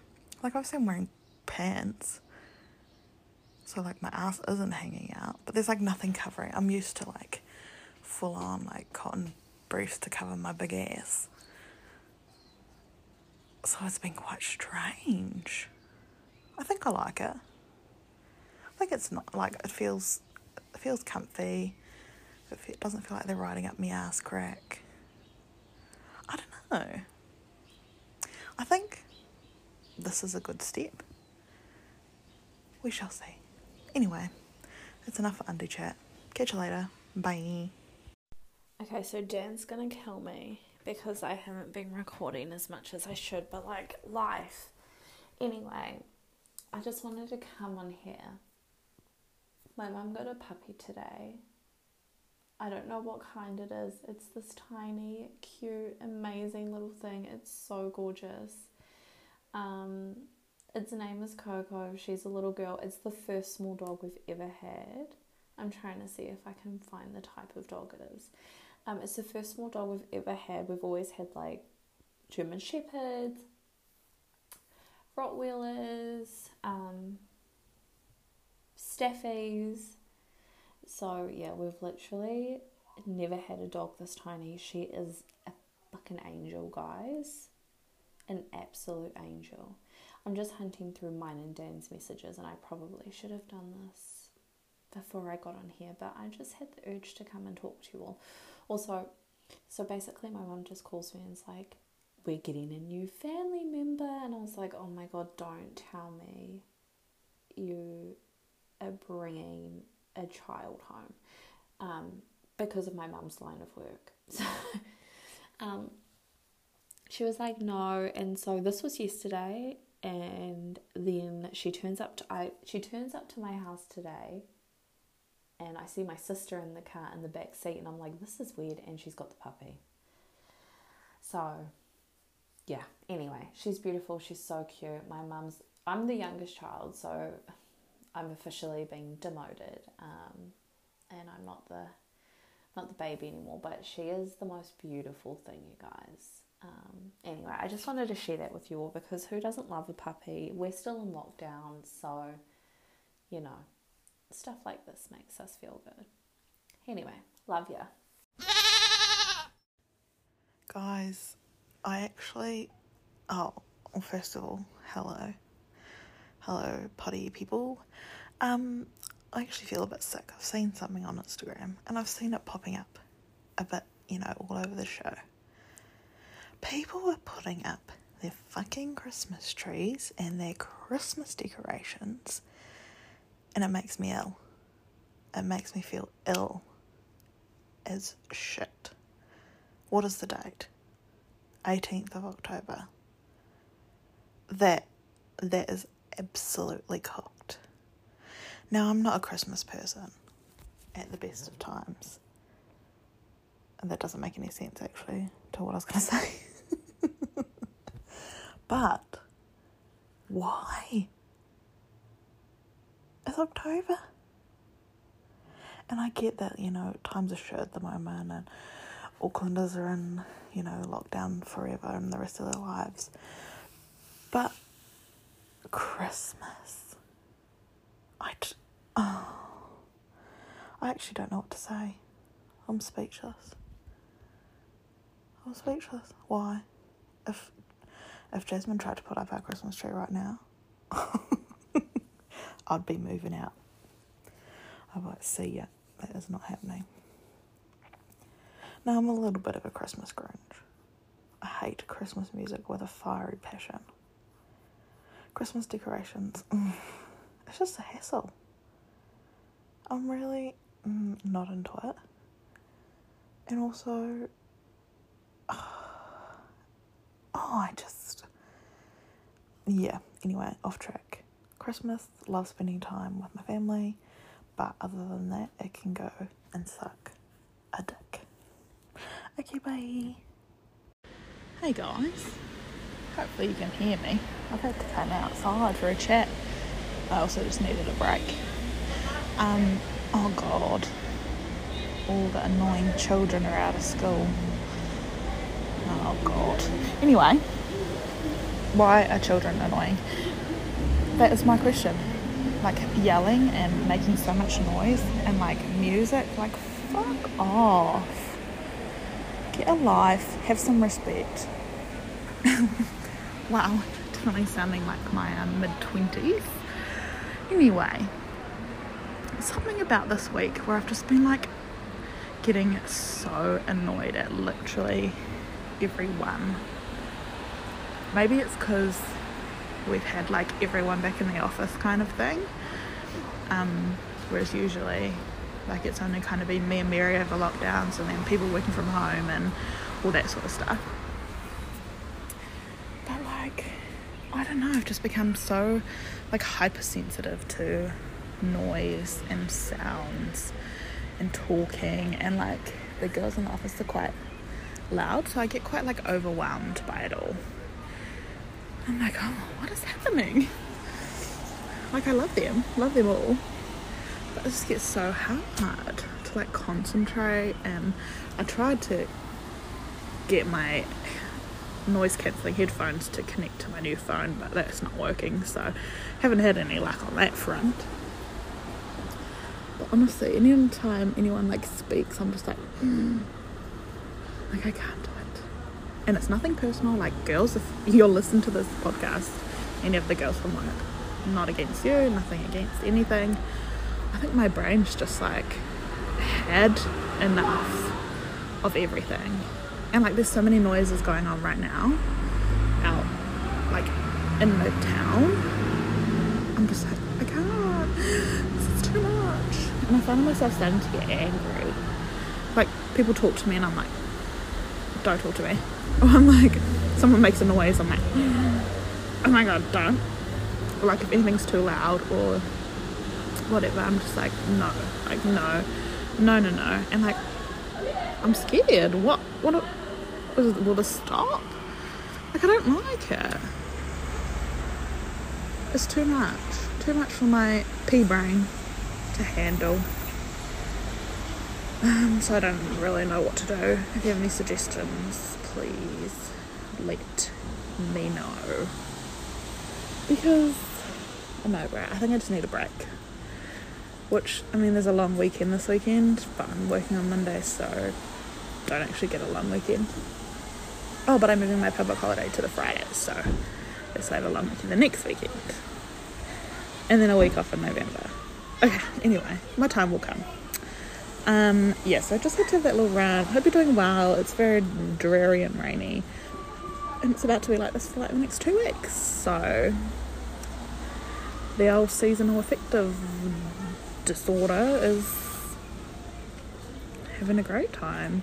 [SPEAKER 1] Like obviously I'm wearing pants. So like my ass isn't hanging out. But there's like nothing covering. I'm used to like full on like cotton briefs to cover my big ass. So it's been quite strange. I think I like it. Think it's not like it feels it feels comfy. It doesn't feel like they're riding up my ass crack. I don't know. I think this is a good step. We shall see. Anyway, that's enough for undie chat. Catch you later. Bye.
[SPEAKER 2] Okay, so Dan's gonna kill me because I haven't been recording as much as I should, but like life. Anyway, I just wanted to come on here. My mum got a puppy today. I don't know what kind it is. It's this tiny, cute, amazing little thing. It's so gorgeous. Um, its name is Coco. She's a little girl. It's the first small dog we've ever had. I'm trying to see if I can find the type of dog it is. Um, it's the first small dog we've ever had. We've always had like German Shepherds, Rottweilers, um, Staffies. So yeah, we've literally never had a dog this tiny. She is a fucking angel, guys. An absolute angel. I'm just hunting through mine and Dan's messages, and I probably should have done this before I got on here, but I just had the urge to come and talk to you all. Also, so basically, my mum just calls me and is like, We're getting a new family member. And I was like, Oh my god, don't tell me you are bringing a child home um, because of my mum's line of work. (laughs) So, um, she was like, No. And so this was yesterday. And then she turns up to I she turns up to my house today and I see my sister in the car in the back seat, and I'm like, this is weird. And she's got the puppy. So, yeah. Anyway, she's beautiful. She's so cute. My mum's. I'm the youngest child, so I'm officially being demoted, um, and I'm not the not the baby anymore. But she is the most beautiful thing, you guys. Um, anyway, I just wanted to share that with you all because who doesn't love a puppy? We're still in lockdown, so you know stuff like this makes us feel good. Anyway, love ya.
[SPEAKER 1] Guys, I actually. Oh, well, first of all, hello. Hello, potty people. Um, I actually feel a bit sick. I've seen something on Instagram and I've seen it popping up a bit, you know, all over the show. People are putting up their fucking Christmas trees and their Christmas decorations and it makes me ill. It makes me feel ill as shit. What is the date? 18th of October. That that is absolutely cocked. Now I'm not a Christmas person at the best of times. And that doesn't make any sense actually to what I was gonna (laughs) say. but why? It's October. And I get that, you know, times are shit at the moment and Aucklanders are in, you know, lockdown forever and the rest of their lives. But Christmas. I, t- oh, I actually don't know what to say. I'm speechless. I'm speechless. Why? If if Jasmine tried to put up our Christmas tree right now, (laughs) I'd be moving out. I'd like, see ya. That is not happening. Now, I'm a little bit of a Christmas Grinch. I hate Christmas music with a fiery passion. Christmas decorations, (laughs) it's just a hassle. I'm really mm, not into it. And also, (sighs) oh, I just, yeah, anyway, off track. Christmas, love spending time with my family, but other than that, it can go and suck a dick. Okay, bye. Hey guys, hopefully you can hear me. I've had to come outside for a chat. I also just needed a break. Um, oh god, all the annoying children are out of school. Oh god. Anyway, why are children annoying? that is my question. Like yelling and making so much noise and like music, like fuck off. Get a life, have some respect. (laughs) wow, definitely sounding like my um, mid 20s. Anyway, something about this week where I've just been like getting so annoyed at literally everyone. Maybe it's because we've had like everyone back in the office kind of thing. Um, whereas usually Like it's only kind of been me and Mary over lockdowns and then people working from home and all that sort of stuff. But like, I don't know, I've just become so like hypersensitive to noise and sounds and talking and like the girls in the office are quite loud so I get quite like overwhelmed by it all. I'm like, oh, what is happening? Like I love them, love them all. But it just gets so hard to like concentrate and I tried to get my noise cancelling headphones to connect to my new phone but that's not working so haven't had any luck on that front. But honestly, any time anyone like speaks, I'm just like, mm. like I can't do it. And it's nothing personal. Like girls, if you're listening to this podcast, any of the girls from work, not against you, nothing against anything. I think my brain's just like had enough of everything. And like there's so many noises going on right now out like in the town. I'm just like, I can't. This is too much. And I find myself starting to get angry. Like people talk to me and I'm like, don't talk to me. Or (laughs) I'm like, someone makes a noise, I'm like, oh my god, don't. Or like if anything's too loud or whatever, I'm just like, no, like no, no, no, no. And like, I'm scared. What, what, will, this stop? Like I don't like it. It's too much. Too much for my pea brain to handle. Um, so I don't really know what to do. If you have any suggestions, please let me know. Because I'm over it. I think I just need a break. Which, I mean, there's a long weekend this weekend, but I'm working on Monday, so don't actually get a long weekend. Oh, but I'm moving my public holiday to the Friday, so I have a long weekend the next weekend. And then a week off in November. Okay, anyway, my time will come. Um, yeah, so I just had to have that little run. Hope you're doing well. It's very dreary and rainy. And it's about to be like this for like the next two weeks. So the old seasonal affective disorder is having a great time.